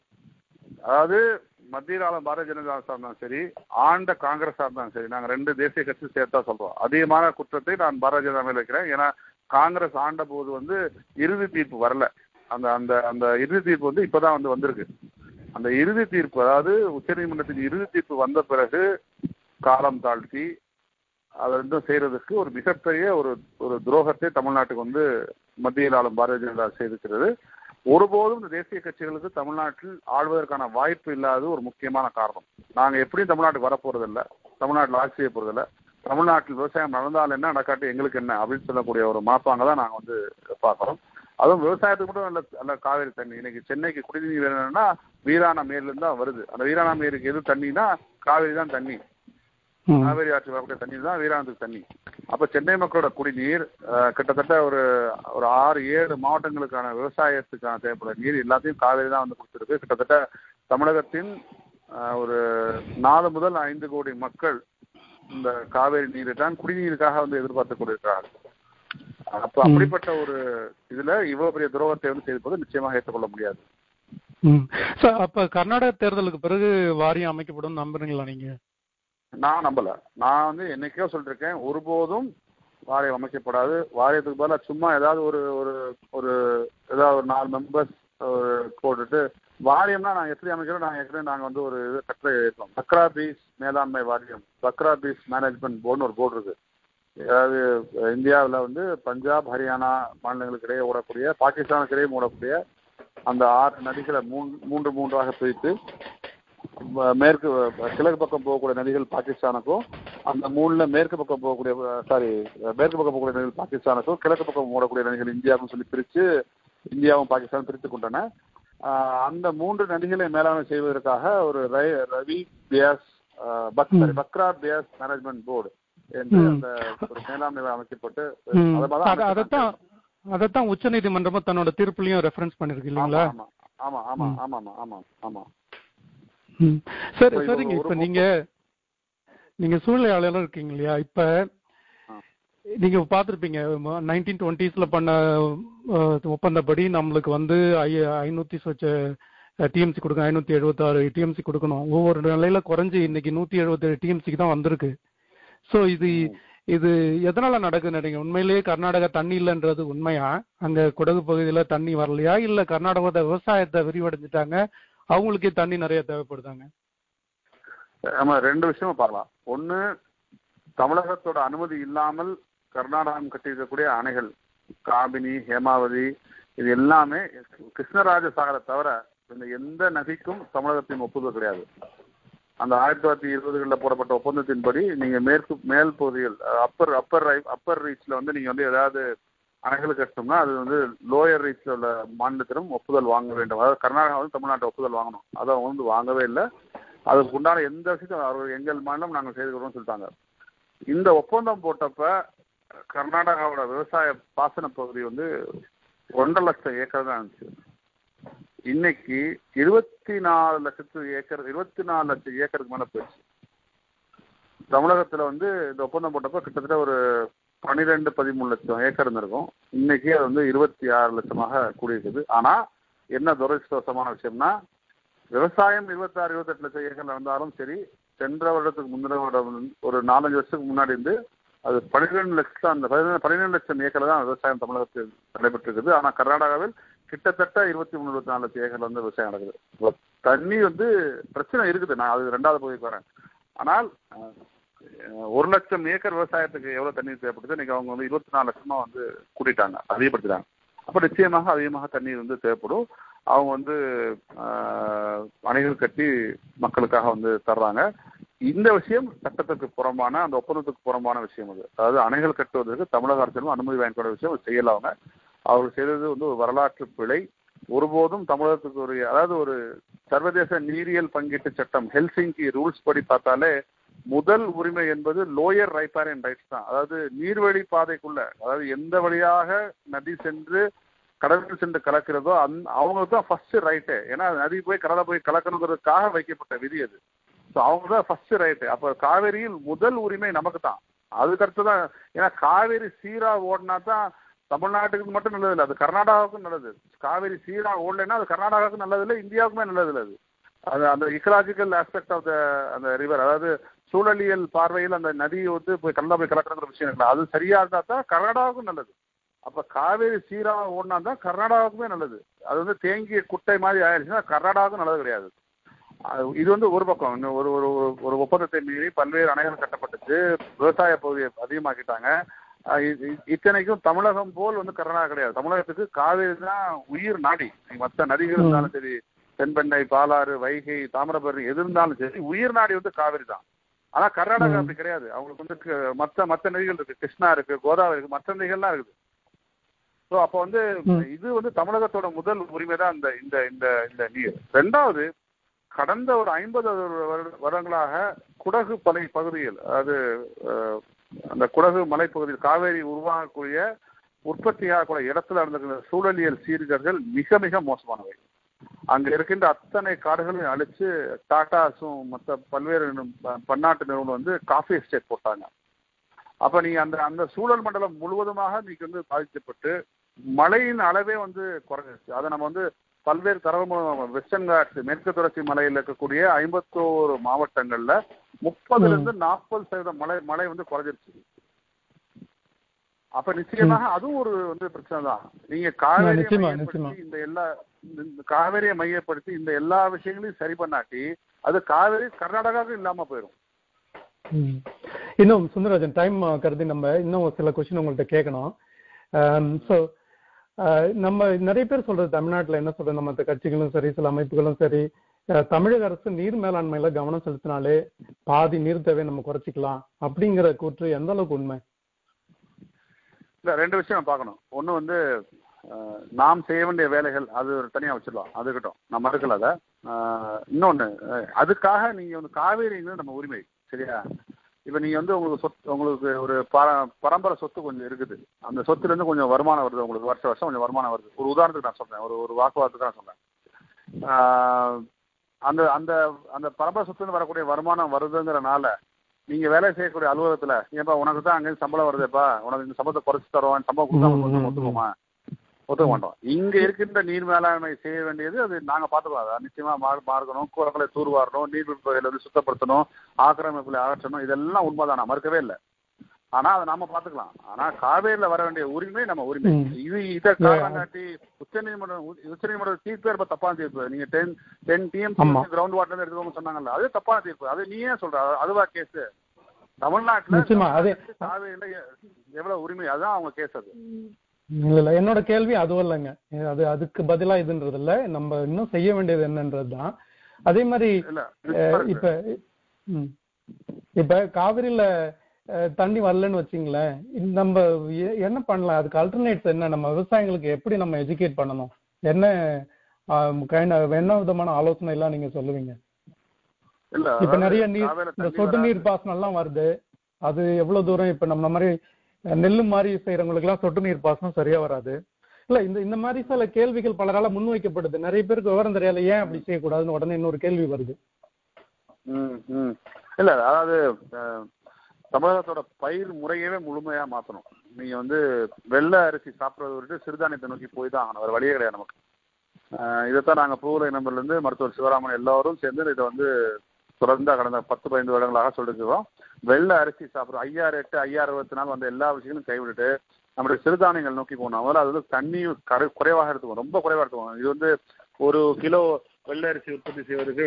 அதாவது மத்திய காலம் பாரதிய ஜனதா இருந்தாலும் சரி ஆண்ட காங்கிரஸா இருந்தாலும் சரி நாங்க ரெண்டு தேசிய கட்சி சேர்த்தா சொல்றோம். அதிகமான குற்றத்தை நான் பாரதிய ஜனதா மேல வைக்கிறேன். ஏன்னா காங்கிரஸ் ஆண்ட போது வந்து இறுதி தீர்ப்பு வரல. அந்த அந்த அந்த இறுதி தீர்ப்பு வந்து இப்பதான் வந்து வந்திருக்கு. அந்த இறுதி தீர்ப்பு அதாவது உச்சநீதிமன்றத்தின் இறுதி தீர்ப்பு வந்த பிறகு காலம் தாழ்த்தி அதை வந்து செய்யறதுக்கு ஒரு மிகப்பெரிய ஒரு ஒரு துரோகத்தை தமிழ்நாட்டுக்கு வந்து மத்தியில் ஆளும் பாரதிய ஜனதா செய்திருக்கிறது. ஒருபோதும் இந்த தேசிய கட்சிகளுக்கு தமிழ்நாட்டில் ஆள்வதற்கான வாய்ப்பு இல்லாத ஒரு முக்கியமான காரணம். நாங்கள் எப்படியும் தமிழ்நாட்டுக்கு வரப்போறதில்ல. தமிழ்நாட்டில் ஆட்சி செய்ய போறதில்ல. தமிழ்நாட்டில் விவசாயம் நடந்தால் என்ன நடக்காட்டி எங்களுக்கு என்ன அப்படின்னு சொல்லக்கூடிய ஒரு மாப்பாங்க தான் நாங்கள் வந்து பார்க்குறோம். அதுவும் விவசாயத்துக்கு மட்டும் நல்ல நல்ல காவேரி தண்ணி. இன்னைக்கு சென்னைக்கு குடிநீர் வேணும்னா வீராணம் மேலிருந்து தான் வருது அந்த வீராணம் மேருக்கு எது தண்ணினா காவேரி தான் தண்ணி. காவேரி ஆற்று வரக்கூடிய தண்ணீர் தான் வீராணத்துக்கு தண்ணி அப்ப சென்னை மக்களோட குடிநீர் கிட்டத்தட்ட ஒரு ஒரு ஆறு ஏழு மாவட்டங்களுக்கான விவசாயத்துக்கான தேவைப்படுற நீர் எல்லாத்தையும் காவேரி தான் வந்து கொடுத்துருக்கு கிட்டத்தட்ட தமிழகத்தின் ஒரு நாலு முதல் ஐந்து கோடி மக்கள் இந்த காவேரி நீரை தான் குடிநீருக்காக வந்து எதிர்பார்த்து கொண்டிருக்கிறார்கள் அப்ப. அப்படிப்பட்ட ஒரு இதுல இவ்வளவு பெரிய துரோகத்தை வந்து செய்திருப்பது நிச்சயமாக ஏற்றுக்கொள்ள முடியாது. சார் அப்ப கர்நாடக தேர்தலுக்கு பிறகு வாரியம் அமைக்கப்படும் நம்புறீங்களா நீங்க? நான் நம்பல. நான் வந்து என்னைக்கோ சொல்லிருக்கேன். ஒருபோதும் வாரியம் அமைக்கப்படாது. வாரியத்துக்கு பதிலாக சும்மா ஏதாவது ஒரு ஒரு ஒரு ஏதாவது ஒரு நாலு மெம்பர்ஸ் போட்டுட்டு வாரியம்னா நாங்கள் எப்படி அமைக்கிறோம்? நாங்கள் ஏற்கனவே நாங்கள் வந்து ஒரு இது கட்டளை எழுப்போம் பக்ரா பீஸ் மேலாண்மை வாரியம் பக்ரா பீஸ் மேனேஜ்மெண்ட் போர்டுன்னு ஒரு போர்டு இருக்கு. அதாவது இந்தியாவில் வந்து பஞ்சாப் ஹரியானா மாநிலங்களுக்கு இடையே ஓடக்கூடிய பாகிஸ்தானுக்கு இடையே ஓடக்கூடிய அந்த ஆறு நதிகளை மூன்று மூன்று மூன்றாக பிரித்து மேற்கு கிழக்கு பக்கம் போகக்கூடிய நதிகள் பாகிஸ்தானுக்கும் அந்த மூணுல மேற்கு பக்கம் போகக்கூடிய சாரி மேற்கு பக்கம் போகக்கூடிய நதிகள் பாகிஸ்தானுக்கும் கிழக்கு பக்கம் ஓடக்கூடிய நதிகள் இந்தியாவுக்கும் சொல்லி பிரித்து இந்தியாவும் பாகிஸ்தானும் பிரித்து கொண்டன. அந்த மூன்று நதிகளை மேலாண்மை செய்வதற்காக ஒரு ரவி பியாஸ் பக் பக்ரா பியாஸ் மேனேஜ்மெண்ட் போர்டு என்று. அந்த ஒரு மேலாண்மை அமைக்கப்பட்டு அதத்தான் அதத்தான் உச்ச நீதிமன்றமும் தன்னோட தீர்ப்புலயும் ரெஃபரன்ஸ் பண்ணிருக்கு இல்லைங்களா? ஆமா. ஆமா ஆமா. ஆமா ஆமா ஆமா. சரி சரிங்க. இப்ப நீங்க நீங்க சூழ்நிலையாளர் இருக்கீங்க இல்லையா? இப்ப. நீங்க பார்த்திருப்பீங்க நைன்டீன் டுவெண்ட்டிஸ்ல பண்ண ஒப்பந்தப்படி நம்மளுக்கு வந்து ஐ- ஐநூத்தி சொச்ச டிஎம்சி கொடுக்கணும். ஐநூத்தி எழுபத்தாறு டிஎம்சி கொடுக்கணும். ஒவ்வொரு நிலையில குறைஞ்சு இன்னைக்கு நூத்தி எழுபத்தேழு டிஎம்சிக்கு தான் வந்திருக்கு. சோ இது இது எதனால நடக்குது நினைக்கிறீங்க உண்மையிலேயே கர்நாடகா தண்ணி இல்லைன்றது உண்மையா? அங்க குடகு பகுதியில தண்ணி வரலையா? இல்ல கர்நாடகத்தை விவசாயத்தை விரிவடைஞ்சிட்டாங்க. அவங்களுக்கே தண்ணி நிறைய தேவைப்படுதாங்க? நம்ம ரெண்டு விஷயமா பார்க்கலாம். ஒண்ணு தமிழகத்தோட அனுமதி இல்லாமல் கர்நாடகம் கட்டியிருக்கக்கூடிய அணைகள் காபினி ஹேமாவதி இது எல்லாமே கிருஷ்ணராஜ சாகரை தவிர இந்த எந்த நதிக்கும் தமிழகத்தின் ஒப்புதல் கிடையாது. அந்த ஆயிரத்தி தொள்ளாயிரத்தி இருபதுகளில் போடப்பட்ட ஒப்பந்தத்தின்படி நீங்க மேற்கு மேல் பகுதிகள் அப்பர் அப்பர் அப்பர் ரீச்ல வந்து நீங்க வந்து ஏதாவது அணைகள் கட்டணும்னா அது வந்து லோயர் ரீச்ல உள்ள மாநிலத்திலும் ஒப்புதல் வாங்க வேண்டும். அதாவது கர்நாடகா வந்து தமிழ்நாட்டை ஒப்புதல் வாங்கணும். அதை அவங்க வந்து வாங்கவே இல்லை. அதுக்கு உண்டான எந்த விஷயத்தையும் அவர்கள் எங்கள் மாநிலம் நாங்கள் செய்துக்கிறோம்னு சொல்லிட்டாங்க. இந்த ஒப்பந்தம் போட்டப்ப கர்நாடகாவோட விவசாய பாசன பகுதி வந்து ஒன்றரை லட்சம் ஏக்கர் தான் இருந்துச்சு. இன்னைக்கு இருபத்தி நாலு லட்சத்து ஏக்கர் இருபத்தி நாலு லட்சம் ஏக்கருக்கு மேல போயிடுச்சு. தமிழகத்துல வந்து இந்த ஒப்பந்தம் போட்டப்ப கிட்டத்தட்ட ஒரு பன்னிரெண்டு பதிமூணு லட்சம் ஏக்கர் இருந்திருக்கும். இன்னைக்கு அது வந்து இருபத்தி ஆறு லட்சமாக கூடியிருக்குது. ஆனா என்ன துரதிருஷ்டவசமான விஷயம்னா விவசாயம் இருபத்தாறு இருபத்தெட்டு லட்சம் ஏக்கர் நடந்தாலும் சரி சென்ற வருடத்துக்கு முந்தின வருடம் ஒரு நாலஞ்சு வருஷத்துக்கு முன்னாடி இருந்து அது பன்னிரெண்டு லட்சம் அந்த பதினேழு பன்னிரெண்டு லட்சம் ஏக்கர் தான் விவசாயம் தமிழகத்தில் நடைபெற்றிருக்குது. ஆனா கர்நாடகாவில் கிட்டத்தட்ட இருபத்தி மூணு இருபத்தி நாலு லட்சம் ஏக்கர்ல வந்து விவசாயம் நடக்குது. தண்ணி வந்து பிரச்சனை இருக்குது. நான் அது ரெண்டாவது பகுதிக்கு வரேன். ஆனால் ஒரு லட்சம் ஏக்கர் விவசாயத்துக்கு எவ்வளவு தண்ணீர் தேவைப்படுது இன்னைக்கு அவங்க வந்து இருபத்தி நாலு லட்சமா வந்து கூட்டிட்டாங்க. அதிகப்படுத்திட்டாங்க. அப்ப நிச்சயமாக அதிகமாக தண்ணீர் வந்து தேவைப்படும். அவங்க வந்து அணைகள் கட்டி மக்களுக்காக வந்து தர்றாங்க. இந்த விஷயம் சட்டத்துக்கு புறம்பான அந்த ஒப்பந்தத்துக்கு புறம்பான விஷயம் அது. அதாவது அணைகள் கட்டுவதற்கு தமிழக அரசிடம் அனுமதி வாங்கிக்கொண்ட விஷயம் செய்யல அவங்க. அவர் செய்தது வந்து ஒரு வரலாற்று பிழை. ஒருபோதும் தமிழகத்துக்கு ஒரு அதாவது ஒரு சர்வதேச நீரியல் பங்கீட்டு சட்டம் ஹெல்சிங்கி ரூல்ஸ் படி பார்த்தாலே முதல் உரிமை என்பது லோயர் ரைப்பாரியன் ரைட்ஸ் தான். அதாவது நீர்வழி பாதைக்குள்ள அதாவது எந்த வழியாக நதி சென்று கடலுக்கு சென்று கலக்கிறதோ அந் அவங்களுக்கு தான் ஃபர்ஸ்ட் ரைட்டு ஏன்னா நதி போய் கடலை போய் கலக்கணுங்கிறதுக்காக வைக்கப்பட்ட விதி அது. ஸோ அவங்க தான் ஃபர்ஸ்ட் ரைட்டு அப்போ காவேரியில் முதல் உரிமை நமக்கு தான். அதுக்கடுத்து தான் ஏன்னா காவேரி சீராக ஓடினா தான் தமிழ்நாட்டுக்கு மட்டும் நல்லது இல்லை அது கர்நாடகாவுக்கும் நல்லது. காவேரி சீராக ஓடலைன்னா அது கர்நாடகாவுக்கும் நல்லது இல்லை இந்தியாவுக்குமே நல்லது இல்லை அது. அது அந்த இக்கலாஜிக்கல் ஆஸ்பெக்ட் ஆஃப் த அந்த ரிவர் அதாவது சூழலியல் பார்வையில் அந்த நதியை வந்து போய் கல்லா போய் கலக்கிறங்கிற விஷயம் இருக்குல்ல அது சரியா இருந்தா தான் கர்நாடகாவுக்கும் நல்லது. அப்ப காவேரி சீராக ஓடினா தான் கர்நாடகாவுக்குமே நல்லது. அது வந்து தேங்கிய குட்டை மாதிரி ஆயிடுச்சுன்னா கர்நாடகாவுக்கும் நல்லது கிடையாது. அது- இது வந்து ஒரு பக்கம். இன்னும் ஒரு ஒரு ஒரு- ஒப்பந்தத்தை மீறி பல்வேறு அணைகள் கட்டப்பட்டுச்சு. விவசாய பகுதியை அதிகமாக்கிட்டாங்க. இத்தனைக்கும் தமிழகம் போல் வந்து கர்நாடகா கிடையாது. தமிழகத்துக்கு காவேரி தான் உயிர் நாடி. மற்ற நதிகள் இருந்தாலும் சரி தென்பெண்ணை பாலாறு வைகை தாமிரபரணி எது இருந்தாலும் சரி உயிர் நாடி வந்து காவேரி தான். ஆனா கர்நாடகா அப்படி கிடையாது. அவங்களுக்கு வந்து மத்த மத்த நதிகள் இருக்கு. கிருஷ்ணா இருக்கு கோதாவரி இருக்கு மற்ற நதிகள்லாம் இருக்குது. ஸோ அப்போ வந்து. இது வந்து தமிழகத்தோட முதல் உரிமை தான் இந்த இந்த இந்த இந்த நீர். ரெண்டாவது கடந்த ஒரு ஐம்பது வருடங்களாக குடகு பலை பகுதியில் அஹ், அந்த குடகு மலைப்பகுதியில் காவேரி உருவாகக்கூடிய உற்பத்தியாகக்கூடிய இடத்துல இருந்த சூழலியல் சீர்கர்கள் மிக மிக மோசமானவை. அங்க இருக்கின்ற அத்தனை காடுகளையும் அழிச்சு டாட்டாஸும் மற்ற பல்வேறு ப- பன்னாட்டு நிறுவனம் வந்து காஃபி எஸ்டேட் போட்டாங்க. அப்ப நீங்க அந்த அந்த சூழல் மண்டலம் முழுவதுமாக இன்னைக்கு வந்து பாதிக்கப்பட்டு மழையின் அளவே வந்து குறைஞ்சிருச்சு. அதை நம்ம வந்து பல்வேறு தரவு வெஸ்டர்ன் காட்ஸ் மேற்கு தொடர்ச்சி மலையில் இருக்கக்கூடிய ஐம்பத்தோரு மாவட்டங்கள்ல முப்பதுல இருந்து நாற்பது சதவீதம் மழை மழை வந்து குறைஞ்சிருச்சு. அப்ப நிச்சயமாக அதுவும் ஒரு வந்து பிரச்சனை தான். நீங்க நிச்சயமா. இந்த எல்லா இந்த- காவேரியை மையப்படுத்தி இந்த எல்லா விஷயங்களையும் சரி பண்ணாட்டி அது காவேரி கர்நாடகாவுக்கு இல்லாம போயிடும். இன்னும் சுந்தரராஜன் டைம் கருதி நம்ம இன்னும் சில கொஸ்டின் உங்கள்ட்ட கேட்கணும். ஸோ நம்ம நிறைய பேர் சொல்றது தமிழ்நாட்டில் என்ன சொல்றது? நம்ம மற்ற கட்சிகளும் சரி சில அமைப்புகளும் சரி தமிழக அரசு நீர் மேலாண்மையில கவனம் செலுத்தினாலே பாதி நீர் தேவையை நம்ம குறைச்சிக்கலாம் அப்படிங்கிற கூற்று எந்த அளவுக்கு உண்மை? இல்ல ரெண்டு விஷயம் நம்ம பார்க்கணும். ஒன்று வந்து நாம் செய்ய வேண்டிய வேலைகள் அது ஒரு தனியாக வச்சிடலாம். அது இருக்கட்டும். நம்ம இருக்கல அதை. இன்னொன்று அதுக்காக நீங்கள் வந்து காவேரிங்கிறது நம்ம உரிமை சரியா? இப்ப நீங்க வந்து உங்களுக்கு சொத்து உங்களுக்கு ஒரு பர பரம்பரை சொத்து கொஞ்சம் இருக்குது. அந்த சொத்துல இருந்து கொஞ்சம் வருமானம் வருது உங்களுக்கு வருஷம் வருஷம் கொஞ்சம் வருமானம் வருது. ஒரு உதாரணத்துக்கு நான் சொல்றேன். ஒரு ஒரு வாக்குவாதத்துக்கு நான் சொல்றேன். ஆஹ், அந்த அந்த அந்த பரம்பரை சொத்துல இருந்து வரக்கூடிய வருமானம் வருதுங்கிறனால நீங்க வேலை செய்யக்கூடிய அலுவலகத்துல ஏன்பா உனக்கு தான் அங்கே சம்பளம் வருதேப்பா? உனக்கு இந்த சம்பளத்தை குறைச்சு தரோம் சம்பளம் கொடுத்தா. ஒத்துக்குமா? ஒத்துக்க மாட்டோம். இங்க இருக்கின்ற நீர் மேலாண்மை செய்ய வேண்டியது அது நாங்க பாத்துக்கலாம் அதை நிச்சயமா மாறு மாறுக்கணும். குளங்களை தூர்வாரணும் நீர் பகுதியில வந்து சுத்தப்படுத்தணும். ஆக்கிரமிப்புல அகற்றணும். இதெல்லாம் உண்மைதான். நான் மறுக்கவே இல்லை. ஆனா அதை நாம பாத்துக்கலாம் ஆனா காவேரியில வர வேண்டிய உரிமை நம்ம உரிமை. ம். இது இதை காரணம் காட்டி உச்ச நீதிமன்றம் உச்ச நீதிமன்றம் தீர்ப்பு ரொம்ப தப்பான தீர்ப்பு. நீங்க ten ten TM. Ground water எடுத்துக்கோங்க சொன்னாங்கல்ல அது தப்பான தீர்ப்பு. அது நீ ஏன் சொல்ற. அது- அதுவா கேஸ் தமிழ்நாட்டுல நிச்சயமா, அது- காவேரியில எவ்வளவு உரிமை? அதுதான் அவங்க கேஸ் அது. இல்ல இல்ல. என்னோட கேள்வி அதுவும் இல்லைங்க. அது அதுக்கு பதிலா இதுன்றது இல்ல. நம்ம இன்னும் செய்ய வேண்டியது என்னன்றதுதான் அதே மாதிரி இப்ப. இப்ப காவிரியில தண்ணி வரலன்னு வச்சுங்களேன். நம்ம என்ன பண்ணலாம்? அதுக்கு அல்டர்னேட்ஸ் என்ன? நம்ம விவசாயிகளுக்கு எப்படி நம்ம எஜுகேட் பண்ணணும்? என்ன என்ன விதமான ஆலோசனை எல்லாம் நீங்க சொல்லுவீங்க? இப்ப நிறைய நீர் இந்த சொட்டு. நீர் பாசனம் எல்லாம் வருது. அது எவ்வளவு தூரம்? இப்ப நம்ம மாதிரி நெல்லு மாதிரி செய்யறவங்களுக்கு எல்லாம் சொட்டு நீர் பாசனம் சரியா வராது. இல்ல இந்த இந்த மாதிரி சில கேள்விகள் பலரால முன்வைக்கப்படுது. நிறைய பேருக்கு விவரம் தெரியல ஏன் அப்படி செய்யக்கூடாதுன்னு உடனே இன்னொரு கேள்வி வருது. ம், ம். இல்ல அதாவது தமிழகத்தோட பயிர் முறையவே முழுமையா மாத்தணும். நீங்க வந்து வெள்ளை அரிசி சாப்பிடுறத விட்டு சிறுதானியத்தை நோக்கி போய் தான் ஆகணும். வேற வழியே கிடையாது நமக்கு. இதைத்தான் நாங்க பூவுலை நம்பர்ல இருந்து மருத்துவர் சிவராமன் எல்லாரும் சேர்ந்து இதை வந்து தொடர்ந்து கடந்த பத்து பதினைந்து வருடங்களாக சொல்லிருக்கிறோம் வெள்ளை அரிசி சாப்பிடுறோம். ஐயாறு எட்டு ஐயாறு இருபத்தி நாள் வந்த எல்லா விஷயங்களும் கைவிட்டுட்டு நம்முடைய சிறுதானியங்கள் நோக்கி போனோம் முதல்ல அது வந்து தண்ணி கரு குறைவாக எடுத்துக்கணும். ரொம்ப குறைவாக எடுத்துக்கணும். இது வந்து ஒரு கிலோ வெள்ளை அரிசி உற்பத்தி செய்வதற்கு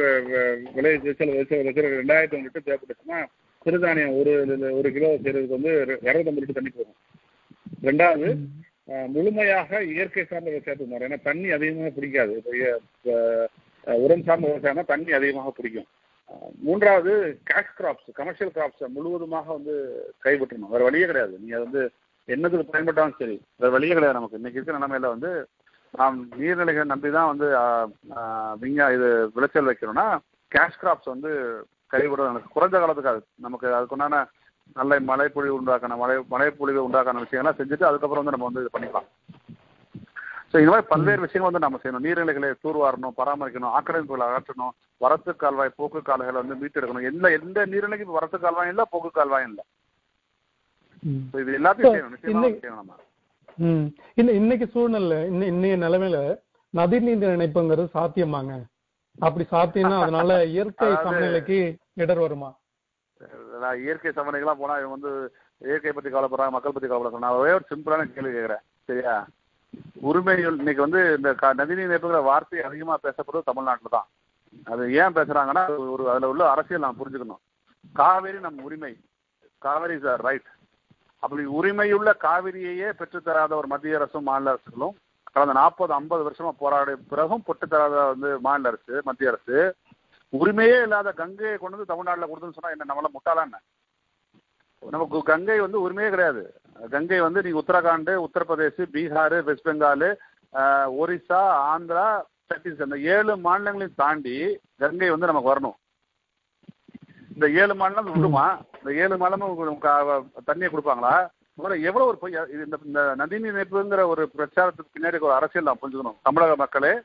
விலை விளைச்சல் விளைச்சல் ரெண்டாயிரத்தி ஐநூறு லிட்டர் தேவைப்பட்டுச்சுன்னா சிறுதானியம் ஒரு ஒரு கிலோ செய்யறதுக்கு வந்து இரநூத்தம்பது லிட்டர் தண்ணி போகும் ரெண்டாவது முழுமையாக இயற்கை சார்ந்த விவசாயத்துக்கு மாறும் ஏன்னா தண்ணி அதிகமாக பிடிக்காது உரம் சார்ந்த விவசாயம்னா தண்ணி அதிகமாக பிடிக்கும் மூன்றாவது கேஷ் கிராப்ஸ் கமர்ஷியல் கிராப்ஸை முழுவதுமாக வந்து கைப்பற்றணும். வேற வழியே கிடையாது. நீங்க அது வந்து என்னதுக்கு பயன்பட்டாலும் சரி வேற வழியே கிடையாது நமக்கு. இன்னைக்கு இருக்கிற நிலமையில வந்து நாம் நீர்நிலைகளை நம்பி தான் வந்து விஞ்ஞா இது விளைச்சல் வைக்கணும்னா கேஷ் கிராப்ஸ் வந்து கைவிட குறைஞ்ச காலத்துக்கு அது. நமக்கு அதுக்குண்டான நல்ல மழைப்பொழிவு உண்டாக்கான மழை மழைப்பொழிவு உண்டாக்கான விஷயங்கள்லாம் செஞ்சுட்டு அதுக்கப்புறம் வந்து நம்ம வந்து இது பண்ணிக்கலாம். ஸோ இந்த மாதிரி பல்வேறு விஷயங்கள் வந்து நம்ம செய்யணும். நீர்நிலைகளை தூர்வாரணும் பராமரிக்கணும் ஆக்கிரமிப்புகளை அகற்றணும் வரத்து கால்வாய் போக்கு கால்வாய்களை வந்து மீட்டெடுக்கணும். எந்த எந்த நீர்நிலைக்கு வரத்து கால்வாயும் இல்லை போக்கு கால்வாயும் இல்லை. இது எல்லாத்தையும் செய்யணும். நிச்சயமா இன்னைக்கு- செய்யணும் நம்ம. இன்னைக்கு சூழ்நிலை இன்ன இன்னைய நிலைமையில நதிநீர் இணைப்புங்கிறது சாத்தியமாங்க. அப்படி சாத்தியம்னா அதனால [LAUGHS] இயற்கை சமநிலைக்கு இடர் வருமா? இயற்கை சமநிலைக்கெல்லாம் போனா இவங்க வந்து இயற்கை பத்தி கவலைப்படுறாங்க மக்கள் பத்தி கவலைப்படுறாங்க. நான் ஒரே ஒரு சிம்பிளான கேள்வி கேட்கிறேன். சரியா? உரிமைகள் இன்னைக்கு வந்து இந்த க- நதிநீர் இணைப்புங்கிற வார்த்தை அதிகமா பேசப்படுறது தமிழ்நாட்டில் தான். அது ஏன் பேசுறாங்கன்னா அது ஒரு அதுல உள்ள அரசியல் நாம் புரிஞ்சுக்கணும். காவேரி நம் உரிமை. காவேரி இஸ் ரைட் அப்படி உரிமையுள்ள காவிரியையே பெற்றுத்தராத ஒரு மத்திய அரசும் மாநில அரசுகளும் கடந்த நாற்பது ஐம்பது வருஷமா போராடிய பிறகும் பெற்றுத்தராத வந்து மாநில அரசு மத்திய அரசு உரிமையே இல்லாத கங்கையை கொண்டு வந்து தமிழ்நாட்டில் கொடுத்துன்னு சொன்னா என்ன நம்மள முட்டாளா என்ன? நமக்கு கங்கை வந்து உரிமையே கிடையாது. கங்கை வந்து நீங்க உத்தரகாண்டு உத்தரப்பிரதேஷ் பீகார் வெஸ்ட் பெங்கால் ஒரிசா ஆந்திரா சத்தீஸ்கர். இந்த ஏழு மாநிலங்களையும் தாண்டி கங்கை வந்து நமக்கு வரணும். இந்த ஏழு மாநிலம் விடுமா? இந்த ஏழு மாநிலமும் க- தண்ணியை கொடுப்பாங்களா? முதல்ல எவ்வளவு ஒரு இந்த இந்த நதிநீர் இணைப்புங்கிற ஒரு பிரச்சாரத்துக்கு பின்னாடி ஒரு அரசியல் நான் புரிஞ்சுக்கணும். தமிழக மக்களே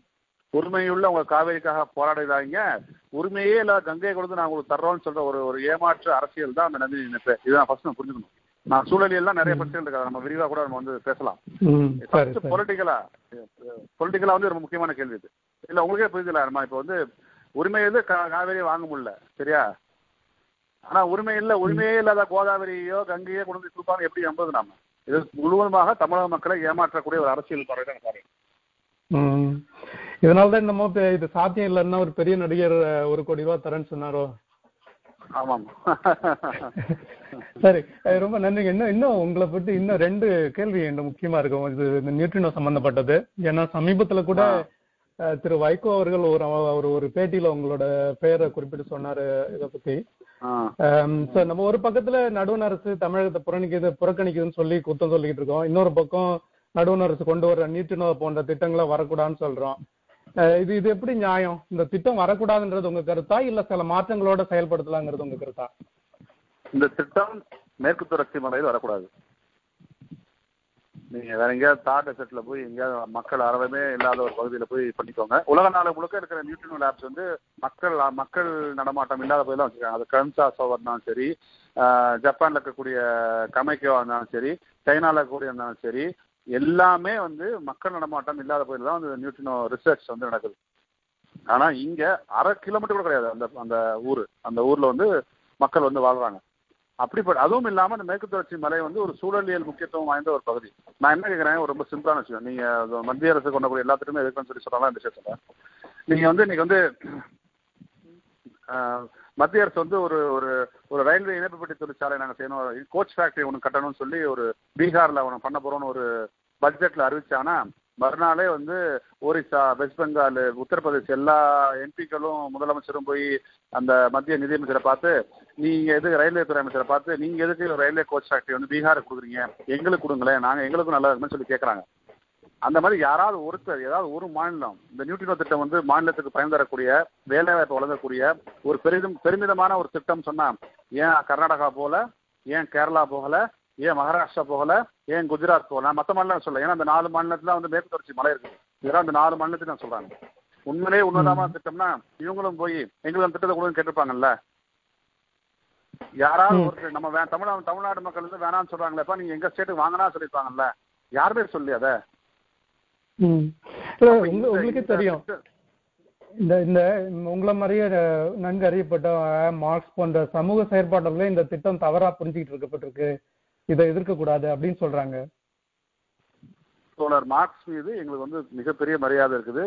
உரிமையுள்ள உங்க காவேரிக்காக போராடுறாங்க உரிமையே இல்லாத கங்கையை கொடுத்து நான் உங்களுக்கு தர்றோம்னு சொல்ற ஒரு ஒரு ஏமாற்று அரசியல் தான் அந்த நதிநீர் இணைப்பு. இதை நான் ஃபர்ஸ்ட் நான் புரிஞ்சுக்கணும். நான் சூழலியல் எல்லாம் நிறைய பிரச்சனைகள் இருக்கு நம்ம விரிவா கூட நம்ம வந்து பேசலாம். பொலிட்டிக்கலா பொலிட்டிக்கலா வந்து ரொம்ப முக்கியமான கேள்வி இது. இல்ல உங்களுக்கே புரியுதுல நம்ம இப்போ வந்து உரிமை வந்து காவேரியை வாங்க முடியல சரியா? ஆனா உரிமை இல்ல உரிமையே இல்லாத கோதாவரியோ கங்கையோ கொண்டு கொடுப்பாங்க எப்படி நம்புறது நாம. இது முழுவதுமாக தமிழக மக்களை ஏமாற்றக்கூடிய ஒரு அரசியல் பார்வை தான் பாருங்க ம். இதனால தான் நம்ம இது சாத்தியம் இல்லைன்னா ஒரு பெரிய நடிகர் ஒரு கோடி ரூபாய் தரேன்னு சொன்னாரோ? ஆமாம். சரி ரொம்ப நன்றிங்க. இன்னும் இன்னும் உங்களை பத்தி இன்னும் ரெண்டு கேள்வி என்ன முக்கியமா இருக்கும் இது இந்த நியூட்ரினோ சம்பந்தப்பட்டது. ஏன்னா சமீபத்துல கூட திரு வைகோ அவர்கள் ஒரு அவர் ஒரு பேட்டியில உங்களோட பெயரை குறிப்பிட்டு சொன்னாரு இதை பத்தி. சோ நம்ம ஒரு பக்கத்துல நடுவண் அரசு தமிழகத்தை புறணிக்குது புறக்கணிக்குதுன்னு சொல்லி குத்தம் சொல்லிக்கிட்டு இருக்கோம். இன்னொரு பக்கம் நடுவண் அரசு கொண்டு வர நீட்டினோ போன்ற திட்டங்களை வரக்கூடாதுன்னு சொல்றோம். இது இது எப்படி நியாயம்? இந்த திட்டம் வரக்கூடாதுன்றது உங்க கருத்தா? இல்ல சில மாற்றங்களோட செயல்படுத்தலாங்கிறது உங்க கருத்தா? இந்த திட்டம் மேற்கு தொடர்ச்சி மலையில் வரக்கூடாது. நீங்க வேற எங்கேயாவது தாட்ட செட்ல போய் எங்கேயாவது மக்கள் அறவே இல்லாத ஒரு பகுதியில போய் பண்ணிக்கோங்க. உலக நாடு முழுக்க இருக்கிற நியூட்ரினோ லேப்ஸ் வந்து மக்கள் மக்கள் நடமாட்டம் இல்லாத போய் தான் வச்சிருக்காங்க. அது கன்சாஸோ இருந்தாலும் சரி ஜப்பான்ல இருக்கக்கூடிய கமைக்கோ இருந்தாலும் சரி சைனால இருக்கக்கூடிய இருந்தாலும் சரி எல்லாமே வந்து மக்கள் நடமாட்டம் இல்லாத பகுதியில் தான் வந்து நியூட்ரினோ ரிசர்ச் வந்து நடக்குது. ஆனா இங்க அரை கிலோமீட்டர் கூட கிடையாது. அந்த அந்த ஊர். அந்த ஊர்ல வந்து மக்கள் வந்து வாழ்றாங்க. அப்படிப்பட்ட அதுவும் இல்லாம இந்த மேற்கு தொடர்ச்சி மலை வந்து ஒரு சூழலியல் முக்கியத்துவம் வாய்ந்த ஒரு பகுதி. நான் என்ன கேட்கிறேன் ஒரு ரொம்ப சிம்பிளான விஷயம். நீங்க மத்திய அரசு கொண்டக்கூடிய எல்லாத்துக்குமே எதுக்குன்னு சொல்லி சொல்லலாம் இந்த விஷயம் நீங்க வந்து இன்னைக்கு வந்து மத்திய அரசு வந்து ஒரு ஒரு ஒரு ரயில்வே இணைப்பு பெட்டி தொழிற்சாலை நாங்க செய்யணும். கோச் ஃபேக்டரி ஒன்று கட்டணும்னு சொல்லி ஒரு பீகார்ல ஒன்று பண்ண போறோம்னு ஒரு பட்ஜெட்ல அறிவிச்சாங்கன்னா மறுநாளே வந்து ஒரிசா வெஸ்ட் பெங்கால் உத்தரப்பிரதேஷ் எல்லா எம்பிக்களும் முதலமைச்சரும் போய் அந்த மத்திய நிதியமைச்சரை பார்த்து நீங்க எதுக்கு ரயில்வே துறை அமைச்சரை பார்த்து நீங்க எதுக்கு ரயில்வே கோச் ஃபேக்டரி வந்து பீகாருக்கு கொடுக்குறீங்க? எங்களுக்கு கொடுங்களேன் நாங்க எங்களுக்கும் நல்லா இருக்குன்னு சொல்லி கேட்கறாங்க அந்த மாதிரி யாராவது ஒருத்தர் ஏதாவது ஒரு மாநிலம் இந்த நியூட்ரினோ திட்டம் வந்து மாநிலத்துக்கு பயன் தரக்கூடிய வேலைவாய்ப்பு வழங்கக்கூடிய ஒரு பெரிதும் பெருமிதமான ஒரு திட்டம் சொன்னா ஏன் கர்நாடகா போல ஏன் கேரளா போகல ஏன் மகாராஷ்டிரா போகல? ஏன் குஜராத் போகல? மற்ற மாநிலம் சொல்ல ஏன்னா அந்த நாலு மாநிலத்துல வந்து மேற்கு தொடர்ச்சி மலை இருக்கு. இதெல்லாம் அந்த நாலு மாநிலத்தையும் நான் சொல்றாங்க. உண்மையிலேயே உன்னதமான திட்டம்னா இவங்களும் போய் எங்களுக்கு அந்த திட்டத்தை கொடுன்னு கேட்டிருப்பாங்கல்ல? யாராவது ஒரு நம்ம தமிழ் தமிழ்நாடு மக்கள் வந்து வேணாம்னு சொல்றாங்களேப்பா நீங்க எங்க ஸ்டேட்டுக்கு வாங்கினா சொல்லியிருப்பாங்கல்ல? யாருமே சொல்லி அதை? உங்களுக்கே தெரியும். இந்த இந்த உங்களை மாதிரியே நன்கு அறியப்பட்ட மார்க்ஸ் போன்ற சமூக செயற்பாட்டாளர்களே இந்த திட்டம் தவறா புரிஞ்சுக்கிட்டு இருக்கப்பட்டிருக்கு. இதை எதிர்க்கக்கூடாது அப்படின்னு சொல்றாங்க. தோழர் மார்க்ஸ் மீது எங்களுக்கு வந்து மிகப்பெரிய மரியாதை இருக்குது.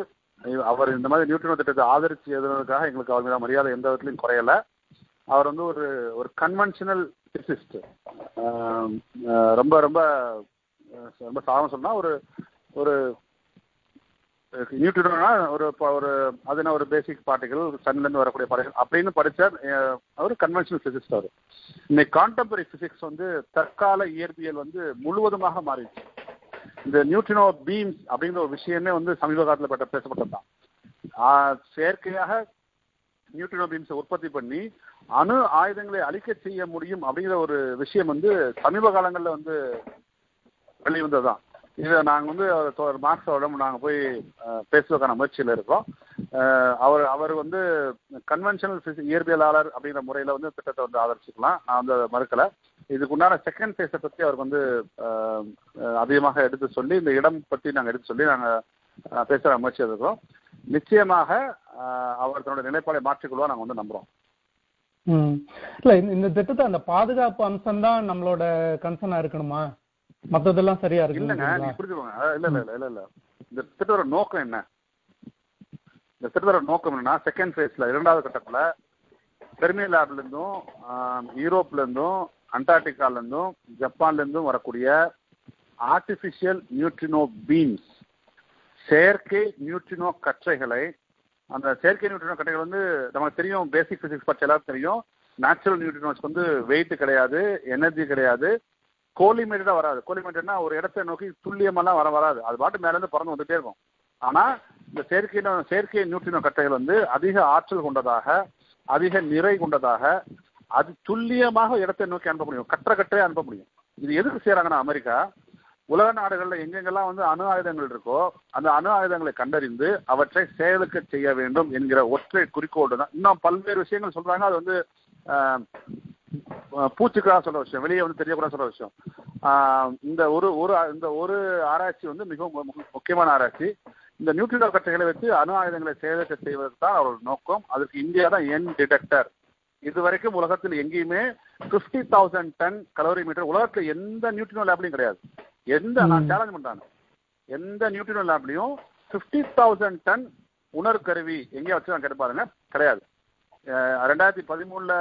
அவர் இந்த மாதிரி நியூட்ரினோ திட்டத்தை ஆதரிச்சு எழுதுனதுக்காக எங்களுக்கு அவர் மீது மரியாதை எந்த விதத்திலையும் குறையல. அவர் வந்து ஒரு ஒரு கன்வென்ஷனல் பிசிஸ்ட் ரொம்ப ரொம்ப ரொம்ப சாதம் சொன்னா ஒரு ஒரு நியூட்ரினோனா ஒரு இப்போ ஒரு அது என்ன ஒரு பேசிக் பார்ட்டிகள் சன்லேருந்து வரக்கூடிய பார்ட்டிகள் அப்படின்னு படிச்ச அவர் கன்வென்ஷனல் பிசிக்ஸ் அவர். இன்னைக்கு கான்டெம்பரரி பிசிக்ஸ் வந்து தற்கால இயற்பியல் வந்து முழுவதுமாக மாறிடுச்சு. இந்த நியூட்ரினோ பீம்ஸ் அப்படிங்கிற ஒரு விஷயமே வந்து சமீப காலத்தில் பட்ட பேசப்பட்டது தான். செயற்கையாக நியூட்ரினோ பீம்ஸை உற்பத்தி பண்ணி அணு ஆயுதங்களை அழிக்க செய்ய முடியும் அப்படிங்கிற ஒரு விஷயம் வந்து சமீப காலங்களில் வந்து வெளிவந்தது தான். இதை நாங்கள் வந்து அவர் மார்க்ஸோட நாங்கள் போய் பேசுவதற்கான முயற்சியில் இருக்கோம். அவர் அவர் வந்து கன்வென்ஷனல் பிசி இயற்பியலாளர் அப்படிங்கிற முறையில் வந்து திட்டத்தை வந்து ஆதரிச்சுக்கலாம். நான் வந்து அதை மறுக்கலை. இதுக்கு உண்டான செகண்ட் ஃபேஸை பற்றி அவருக்கு வந்து அதிகமாக எடுத்து சொல்லி இந்த இடம் பற்றி நாங்கள் எடுத்து சொல்லி நாங்கள் பேசுகிற முயற்சி இருக்கோம். நிச்சயமாக அவர் தன்னுடைய நிலைப்பாடை மாற்றிக்கொள்வா நாங்கள் வந்து நம்புகிறோம் ம். இல்ல இந்த- இந்த திட்டத்தை அந்த பாதுகாப்பு அம்சம் தான் நம்மளோட கன்சர்னா இருக்கணுமா? மத்ததெல்லாம் சரியா இல்லைங்க இருக்கு நீங்க புரிஞ்சுக்கோங்க. இல்ல இல்ல இல்ல இல்ல இல்ல. இந்த திட்டத்தோட நோக்கம் என்ன? இந்த திட்டத்தோட நோக்கம் என்னன்னா செகண்ட் ஃபேஸ்ல இரண்டாவது கட்டத்துல பெர்மி லேப்ல இருந்தும் யூரோப்ல இருந்தும் அண்டார்டிகால இருந்தும் ஜப்பான்ல இருந்தும் வரக்கூடிய ஆர்டிபிஷியல் நியூட்ரினோ பீம்ஸ் செயற்கை நியூட்ரினோ கற்றைகளை அந்த செயற்கை நியூட்ரினோ கற்றைகள் வந்து நமக்கு தெரியும் பேசிக் பிசிக்ஸ் பற்றி எல்லாரும் தெரியும். நேச்சுரல் நியூட்ரினோஸ் வந்து வெயிட் கிடையாது எனர்ஜி கிடையாது. கோலிமேட்டடா வராது. கோலிமேட்டட்னா ஒரு இடத்தை நோக்கி துல்லியமெல்லாம் வர வராது. அது பாட்டு மேலேருந்து பறந்து வந்துட்டே இருக்கும். ஆனா இந்த செயற்கை செயற்கை நியூட்ரினோ கட்டைகள் வந்து அதிக ஆற்றல் கொண்டதாக அதிக நிறை கொண்டதாக அது துல்லியமாக இடத்தை நோக்கி அனுப்ப முடியும். கற்ற கற்றையே அனுப்ப முடியும். இது எதுக்கு செய்யறாங்கன்னா அமெரிக்கா உலக நாடுகளில் எங்கெங்கெல்லாம் வந்து அணு ஆயுதங்கள் இருக்கோ அந்த அணு ஆயுதங்களை கண்டறிந்து அவற்றை செயலுக்கு செய்ய வேண்டும் என்கிற ஒற்றை குறிக்கோடு தான் இன்னும் பல்வேறு விஷயங்கள் சொல்றாங்க. அது வந்து பூச்சிக்காக சொல்ற விஷயம் வெளியே வந்து தெரியக்கூடாது சொல்ற விஷயம். இந்த ஒரு ஒரு இந்த ஒரு ஆராய்ச்சி வந்து மிகவும் முக்கியமான ஆராய்ச்சி. இந்த நியூட்ரினோ கட்டைகளை வச்சு அணு ஆயுதங்களை செயலற்ற செய்வதற்கு தான் அவரோட நோக்கம். அதுக்கு இந்தியா தான் என் டிடெக்டர் இது வரைக்கும் உலகத்தில் எங்கேயுமே fifty thousand ton calorimeter உலகத்துல எந்த நியூட்ரினோ லேப்லயும் கிடையாது. எந்த நான் சேலஞ்ச் பண்றாங்க எந்த நியூட்ரினோ லேப்லயும் பிப்டி தௌசண்ட் டன் உணர்கருவி எங்கேயா வச்சு நான் கேட்டு பாருங்க. கிடையாது. ரெண்டாயிரத்தி பதிமூணுல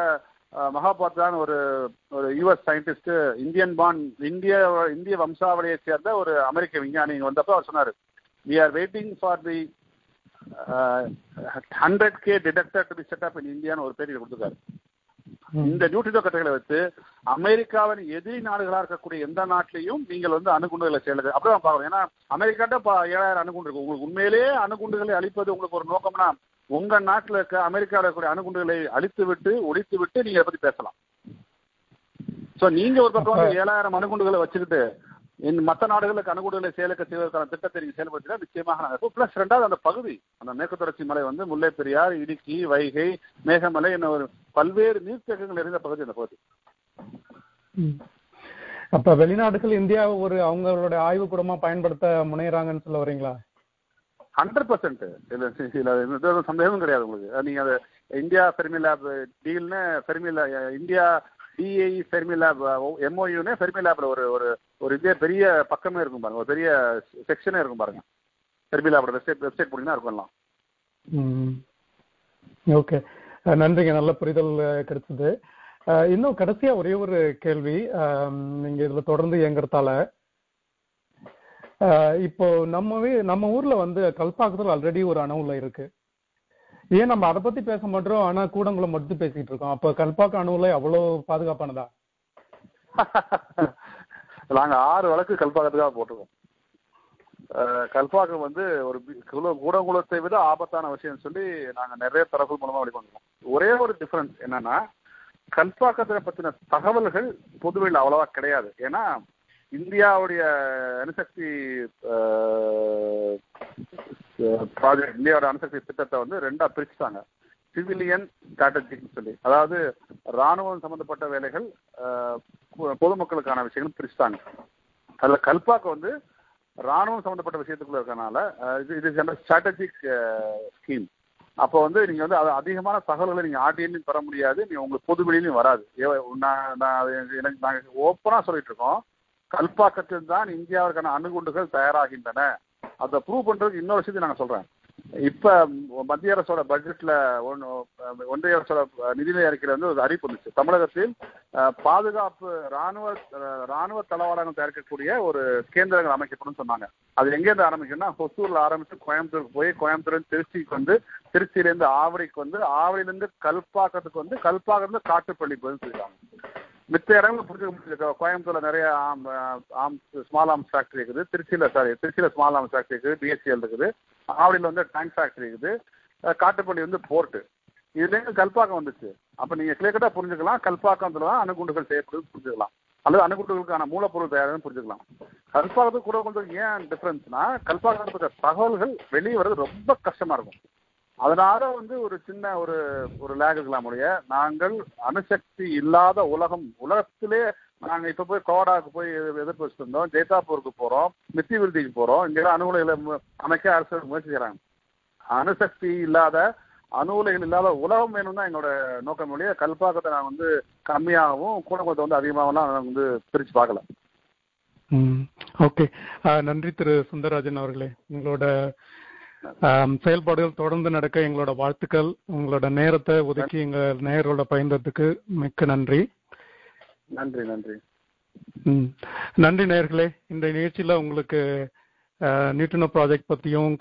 மகாபாத்ரான் ஒரு ஒரு யூஎஸ் சயின்டிஸ்ட் இந்தியன் பான் இந்திய இந்திய வம்சாவளியை சேர்ந்த ஒரு அமெரிக்க விஞ்ஞானி வந்தப்போ அவர் சொன்னாரு we are waiting for the hundred K detector to be set up in இந்தியான்னு ஒரு பேர் கொடுத்துருக்காரு. இந்த நியூட்ரினோ கட்டைகளை வச்சு அமெரிக்காவின் எதிரி நாடுகளா இருக்கக்கூடிய எந்த நாட்டிலையும் நீங்கள் வந்து அணுகுண்டுகளை செயலுது அப்படிதான் பார்க்கணும். ஏன்னா அமெரிக்காட்ட ஏழாயிரம் அணுகுண்டு இருக்கு. உங்களுக்கு உண்மையிலேயே அணுகுண்டுகளை அழிப்பது உங்களுக்கு ஒரு நோக்கம்னா உங்க நாட்டில் இருக்க அமெரிக்காவில் இருக்கக்கூடிய அணுகுண்டுகளை அழித்து விட்டு ஒழித்து விட்டு நீங்க பத்தி பேசலாம். சோ நீங்க ஒரு பக்கம் வந்து ஏழாயிரம் அணுகுண்டுகளை வச்சுக்கிட்டு மற்ற நாடுகளுக்கு அணுகுண்டுகளை செயலுக்க செய்வதற்கான திட்டத்தை நீங்க செயல்படுத்தினா நிச்சயமாக நாங்கள் பிளஸ் ரெண்டாவது அந்த பகுதி அந்த மேற்கு தொடர்ச்சி மலை வந்து முல்லை பெரியார் இடுக்கி வைகை மேகமலை என்ன ஒரு பல்வேறு நீர்த்தேக்கங்கள் நிறைந்த பகுதி அந்த பகுதி. அப்ப வெளிநாடுகள் இந்தியா ஒரு அவங்களோட ஆய்வு கூடமா பயன்படுத்த முனைகிறாங்கன்னு சொல்ல வரீங்களா? ஹண்ட்ரட் பர்சன்ட் இதுல இதுல சந்தேகமும் கிடையாது உங்களுக்கு. நீங்க அது India Fermi lab டீல்னு Fermi India DAE Fermi lab எம்ஓயூன்னு Fermi லேப்ல ஒரு ஒரு ஒரு இதே பெரிய பக்கமே இருக்கும் பாருங்க. ஒரு பெரிய செக்ஷனே இருக்கும் பாருங்க. ஃபெர்மி லேபோட வெப்சைட் வெப்சைட் போனீங்கன்னா இருக்கும் ஓகே. நன்றிங்க. நல்ல புரிதல் கிடைச்சது. இன்னும் கடைசியா ஒரே ஒரு கேள்வி. நீங்க இதுல தொடர்ந்து இயங்குறதால இப்போ நம்மவே நம்ம ஊர்ல வந்து கல்பாக்கத்தில் ஆல்ரெடி ஒரு அணு உலை இருக்கு. ஏன் நம்ம அதை பத்தி பேச மாட்டோம்? ஆனா கூடங்குளம் மட்டும் பேசிட்டு இருக்கோம். அப்ப கல்பாக்க அணு உலை அவ்வளவு பாதுகாப்பானதா? [LAUGHS] நாங்க ஆறு வழக்கு கல்பாக்கத்துக்காக போட்டிருக்கோம். கல்பாக்கம் வந்து ஒரு கூடங்குளத்தை விட ஆபத்தான விஷயம் சொல்லி நாங்க நிறைய தரப்பு மூலமா வெளிக்கொண்டோம் ஒரே ஒரு டிஃபரன்ஸ் என்னன்னா கல்பாக்கத்தை பத்தின தகவல்கள் பொதுவெளியில் அவ்வளவா கிடையாது. ஏன்னா இந்தியாவுடைய அணுசக்தி ப்ராஜெக்ட் இந்தியாவோட அணுசக்தி திட்டத்தை வந்து ரெண்டா பிரிச்சுட்டாங்க. சிவிலியன் ஸ்ட்ராட்டஜிக்னு சொல்லி. அதாவது ராணுவம் சம்பந்தப்பட்ட வேலைகள் பொதுமக்களுக்கான விஷயங்கள் பிரிச்சுட்டாங்க. அதுல கல்பாக்கு வந்து ராணுவம் சம்பந்தப்பட்ட விஷயத்துக்குள்ள இருக்கனால இது இது ஸ்ட்ராட்டஜிக் ஸ்கீம் அப்போ வந்து நீங்க வந்து அது அதிகமான தகவல்களை நீங்க ஆர்டிஎன்லையும் பெற முடியாது. நீங்க உங்களுக்கு பொதுவெளியிலையும் வராது. நான் நான் எனக்கு நாங்கள் ஓப்பனா சொல்லிட்டு இருக்கோம். கல்பாக்கத்தில் தான் இந்தியாவிற்கான அணுகுண்டுகள் தயாராகின்றன. அதை ப்ரூவ் பண்றதுக்கு இன்னொரு விஷயத்தை நாங்க சொல்றேன். இப்ப மத்திய அரசோட பட்ஜெட்ல ஒன்றிய அரசோட நிதிநிலை அறிக்கையில வந்து ஒரு அறிவிப்பு வந்துச்சு. தமிழகத்தில் பாதுகாப்பு ராணுவ ராணுவ தளவாடங்கள் தயாரிக்கக்கூடிய ஒரு கேந்திரங்கள் அமைக்கப்படும் சொன்னாங்க. அது எங்கேருந்து ஆரம்பிக்கும்னா ஹொசூர்ல ஆரம்பிச்சு கோயம்புத்தூருக்கு போய் கோயம்புத்தூர் திருச்சிக்கு வந்து திருச்சியிலேருந்து ஆவடிக்கு வந்து ஆவடியிலேருந்து கல்பாக்கத்துக்கு வந்து கல்பாக்கத்துல காட்டுப்பள்ளி வந்து சொல்லிட்டாங்க. மித்த இடங்களும் புரிஞ்சுக்க முடியுது கோயம்புத்தூர்ல நிறைய ஆம் ஆம் ஸ்மால் ஆர்ம்ஸ் ஃபேக்டரி இருக்குது. திருச்சியில சாரி திருச்சியில ஸ்மால் ஆர்ம்ஸ் ஃபேக்டரி இருக்குது. பிஎஸ்சிஎல் இருக்குது. ஆவடியில் வந்து டேங்க் ஃபேக்டரி இருக்குது. காட்டுப்பள்ளி வந்து போர்ட்டு இதுலேருந்து கல்பாக்கம் வந்துச்சு. அப்போ நீங்கள் கிளியர் புரிஞ்சுக்கலாம். கல்பாக்கத்தில் தான் அணுகுண்டுகள் செய்யப்படுது புரிஞ்சுக்கலாம். அல்லது அணுகுண்டுகளுக்கான மூலப்பொருள் தயாரின்னு புரிஞ்சுக்கலாம். கல்பாக்கத்துக்கு கூட கொஞ்சம் ஏன் டிஃப்ரென்ஸ்னா கல்பாக்கத்தை தகவல்கள் வெளியே வர்றது ரொம்ப கஷ்டமா இருக்கும். அதனால வந்து ஒரு சின்ன ஒரு ஒரு லேக் இருக்கலாம் ஒழிய நாங்கள் அணுசக்தி இல்லாத உலகம் உலகத்திலே நாங்க இப்ப போய் கோடாக்கு போய் எதிர்ப்பு வச்சிருந்தோம் ஜெய்தாப்பூருக்கு போறோம் மித்தி விருதிக்கு போறோம் இங்கெல்லாம் அணு உலைகளை அமைக்க அரசு முயற்சி செய்கிறாங்க அணுசக்தி இல்லாத அணு உலைகள் இல்லாத உலகம் வேணும்னா எங்களோட நோக்கம் ஒழிய கல்பாக்கத்தை நான் வந்து கம்மியாகவும் கூடங்குளத்தை வந்து அதிகமாகலாம் நான் வந்து பிரிச்சு பார்க்கல. ஓகே. நன்றி திரு சுந்தரராஜன் அவர்களே. உங்களோட செயல்பாடுகள் தொடர்ந்து நடக்க எங்களோட வாழ்த்துக்கள். உங்களோட நேரத்தை ஒதுக்கி எங்க நேயர்களோட பயந்ததுக்கு மிக்க நன்றி. நன்றி நன்றி. நன்றி நேயர்களே. இந்த நிகழ்ச்சியில உங்களுக்கு அஹ், நியூட்ரினோ ப்ராஜெக்ட் பத்தியும்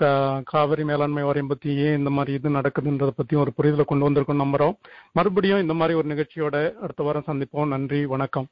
காவிரி மேலாண்மை வாரியம் பத்தி ஏன் இந்த மாதிரி இது நடக்குதுன்றத பத்தியும் ஒரு புரிதலை கொண்டு வந்திருக்கோம் நம்புறோம். மறுபடியும் இந்த மாதிரி ஒரு நிகழ்ச்சியோட அடுத்த வாரம் சந்திப்போம். நன்றி வணக்கம்.